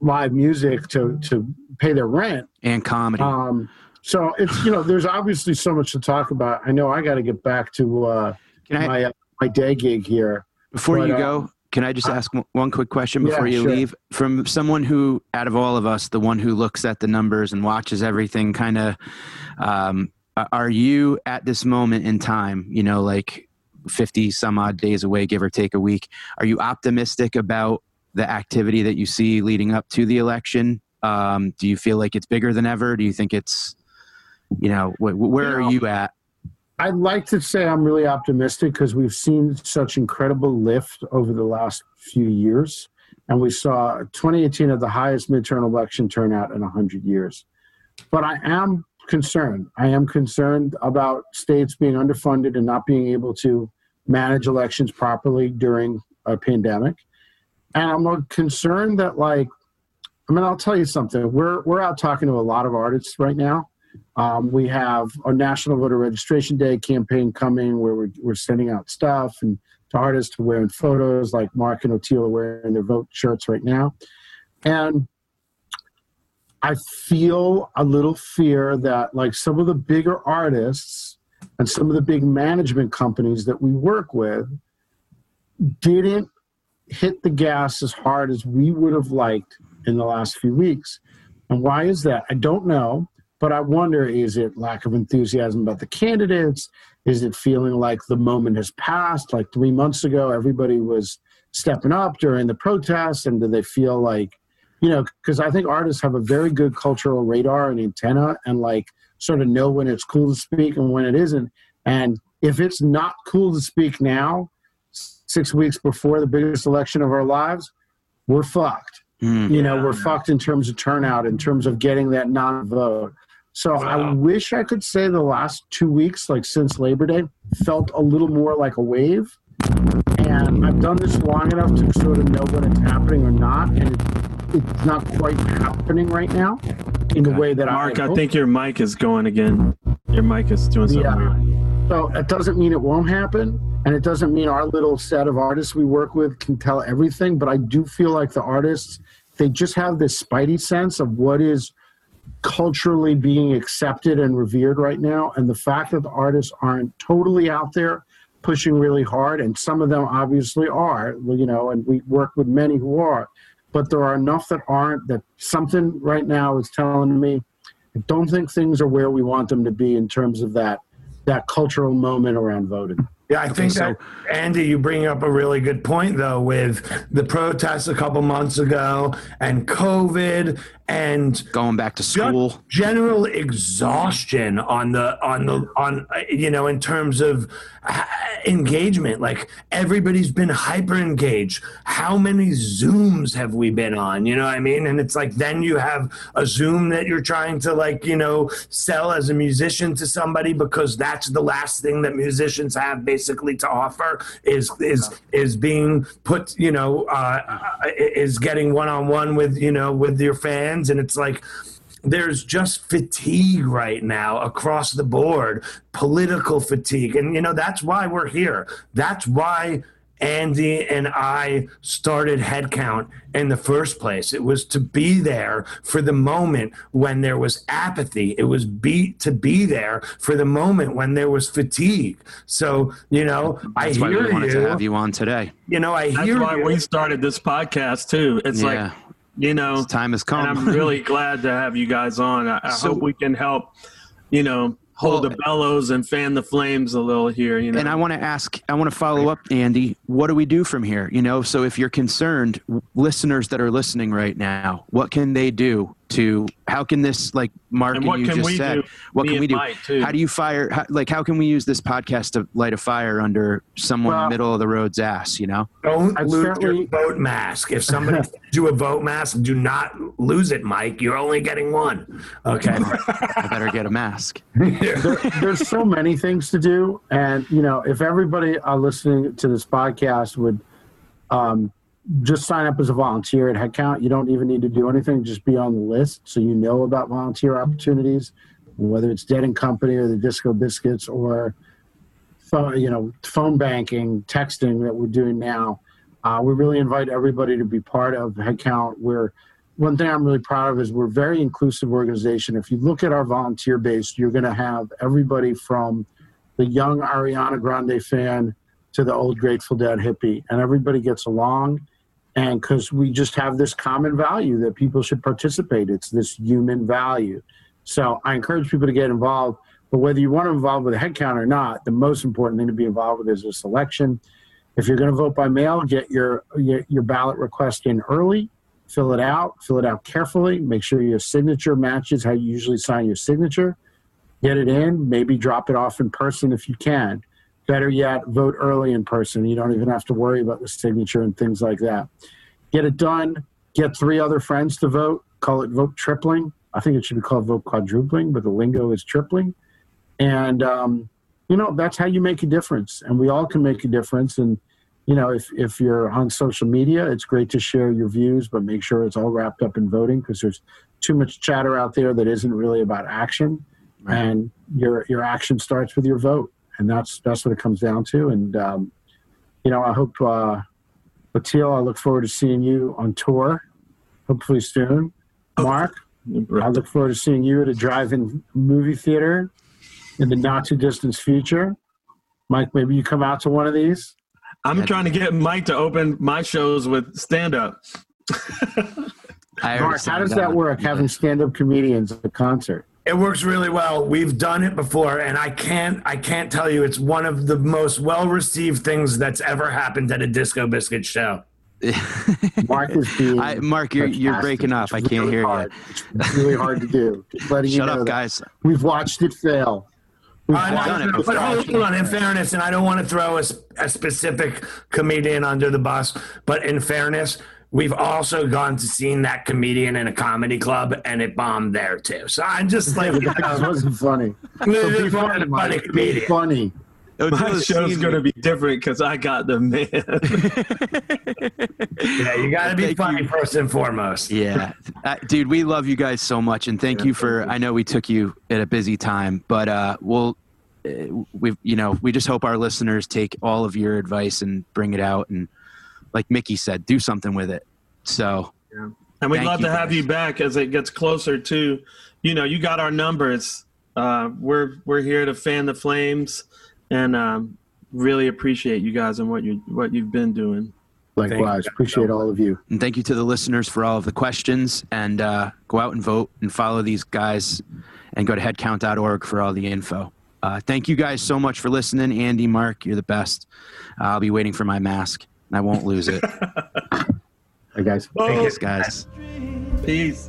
live music to, to pay their rent. And comedy. Um, so it's, you know, there's obviously so much to talk about. I know I got to get back to uh, I, my, uh, my day gig here. Before but, you go, um, can I just ask one quick question before yeah, you sure. leave? From someone who, out of all of us, the one who looks at the numbers and watches everything, kind of, um, are you at this moment in time, you know, like 50 some odd days away, give or take a week, are you optimistic about the activity that you see leading up to the election? Um, do you feel like it's bigger than ever? Do you think it's, you know, wh- where you know, are you at? I'd like to say I'm really optimistic because we've seen such incredible lift over the last few years. And we saw 2018 had the highest midterm election turnout in 100 years. But I am concerned. I am concerned about states being underfunded and not being able to manage elections properly during a pandemic. And I'm concerned that, like, I mean, I'll tell you something. We're we're out talking to a lot of artists right now. Um, we have a National Voter Registration Day campaign coming where we're, we're sending out stuff and to artists wearing photos like Marc and Oteil are wearing their vote shirts right now. And I feel a little fear that like some of the bigger artists and some of the big management companies that we work with didn't hit the gas as hard as we would have liked in the last few weeks. And why is that? I don't know, but I wonder is it lack of enthusiasm about the candidates? Is it feeling like the moment has passed? Like three months ago, everybody was stepping up during the protests, and do they feel like you know, because I think artists have a very good cultural radar and antenna and like sort of know when it's cool to speak and when it isn't. And if it's not cool to speak now, six weeks before the biggest election of our lives, we're fucked. Mm, you know, we're fucked in terms of turnout, in terms of getting that non vote. So wow. I wish I could say the last two weeks, like since Labor Day, felt a little more like a wave. And I've done this long enough to sort of know when it's happening or not. And it, it's not quite happening right now in the way that Marc, I, I think your mic is going again. Your mic is doing something yeah. weird. So it doesn't mean it won't happen, and it doesn't mean our little set of artists we work with can tell everything. But I do feel like the artists they just have this spidey sense of what is culturally being accepted and revered right now, and the fact that the artists aren't totally out there pushing really hard, and some of them obviously are, you know, and we work with many who are but there are enough that aren't. That something right now is telling me, I don't think things are where we want them to be in terms of that that cultural moment around voting. Yeah, I think so. That, Andy, you bring up a really good point though with the protests a couple months ago and COVID and going back to school. General exhaustion on the on the on you know in terms of engagement. Like everybody's been hyper engaged. How many Zooms have we been on? You know what I mean? And it's like then you have a Zoom that you're trying to like, you know, sell as a musician to somebody because that's the last thing that musicians have basically to offer is is is being put, you know, uh, is getting one on one with, you know, with your fans and it's like there's just fatigue right now across the board, political fatigue. And, you know, that's why we're here. That's why Andy and I started Headcount in the first place. It was to be there for the moment when there was apathy. It was be to be there for the moment when there was fatigue. So you know, That's I hear we wanted you. to have you on today. You know, I That's hear. That's why you. we started this podcast too. It's yeah. like you know, time has come. And I'm really glad to have you guys on. I, I so, hope we can help, you know, hold well, the bellows and fan the flames a little here. You know, and I want to ask, I want to follow up, Andy. What do we do from here? You know, so if you're concerned, listeners that are listening right now, what can they do to how can this like Marc And and, you just said, do? what can we and do? Mike, too. How do you fire? How, like how can we use this podcast to light a fire under someone Well- middle of the road's ass? You know, Don't I'd lose certainly- your vote mask. If somebody do a vote mask, do not lose it, Mike. You're only getting one. Okay. I better get a mask. there, there's so many things to do and you know if everybody uh, listening to this podcast would um, just sign up as a volunteer at headcount you don't even need to do anything just be on the list so you know about volunteer opportunities whether it's dead and company or the disco biscuits or phone, you know phone banking texting that we're doing now uh, we really invite everybody to be part of headcount we're one thing I'm really proud of is we're a very inclusive organization. If you look at our volunteer base, you're going to have everybody from the young Ariana Grande fan to the old Grateful Dead hippie, and everybody gets along. And because we just have this common value that people should participate, it's this human value. So I encourage people to get involved. But whether you want to involve with a Headcount or not, the most important thing to be involved with is a selection. If you're going to vote by mail, get your your, your ballot request in early fill it out, fill it out carefully, make sure your signature matches how you usually sign your signature. Get it in, maybe drop it off in person if you can. Better yet, vote early in person. You don't even have to worry about the signature and things like that. Get it done, get three other friends to vote, call it vote tripling. I think it should be called vote quadrupling, but the lingo is tripling. And, um, you know, that's how you make a difference. And we all can make a difference. And, you know, if, if you're on social media, it's great to share your views, but make sure it's all wrapped up in voting because there's too much chatter out there that isn't really about action. Right. And your your action starts with your vote, and that's that's what it comes down to. And um, you know, I hope, uh, Oteil, I look forward to seeing you on tour, hopefully soon. Marc, I look forward to seeing you at a drive-in movie theater in the not too distant future. Mike, maybe you come out to one of these. I'm trying to get Mike to open my shows with stand up. Marc, how does that work? Having stand-up comedians at the concert. It works really well. We've done it before, and I can't I can't tell you it's one of the most well received things that's ever happened at a Disco Biscuit show. Marc is being. I, Marc, you're you're breaking up. It's I can't really hear hard. It's really hard to do. Just letting you. you Shut know up, guys. We've watched it fail. We've Uh, done it no, before. but hold on. In fairness, and I don't want to throw a specific comedian under the bus, but in fairness, we've also gone to seeing that comedian in a comedy club, and it bombed there too. So I'm just like, you That just wasn't funny. So It's be funny, funny, funny Mike. Be comedian. funny. My show's going to be different because I got the man. yeah, you got to be Thank funny you. first and foremost. Yeah, uh, dude, we love you guys so much, and thank you for. I know we took you at a busy time, but uh, we'll. Uh, we you know we just hope our listeners take all of your advice and bring it out and like mickey said do something with it so And we'd love you, to have you back as it gets closer to, you know, you got our numbers. Uh, we're we're here to fan the flames, and um, really appreciate you guys and what you what you've been doing. Likewise, you. appreciate all of you. and thank you to the listeners for all of the questions and uh, go out and vote and follow these guys and go to headcount.org for all the info uh, thank you guys so much for listening andy mark you're the best i'll be waiting for my mask and i won't lose it Hey guys. thanks guys Peace.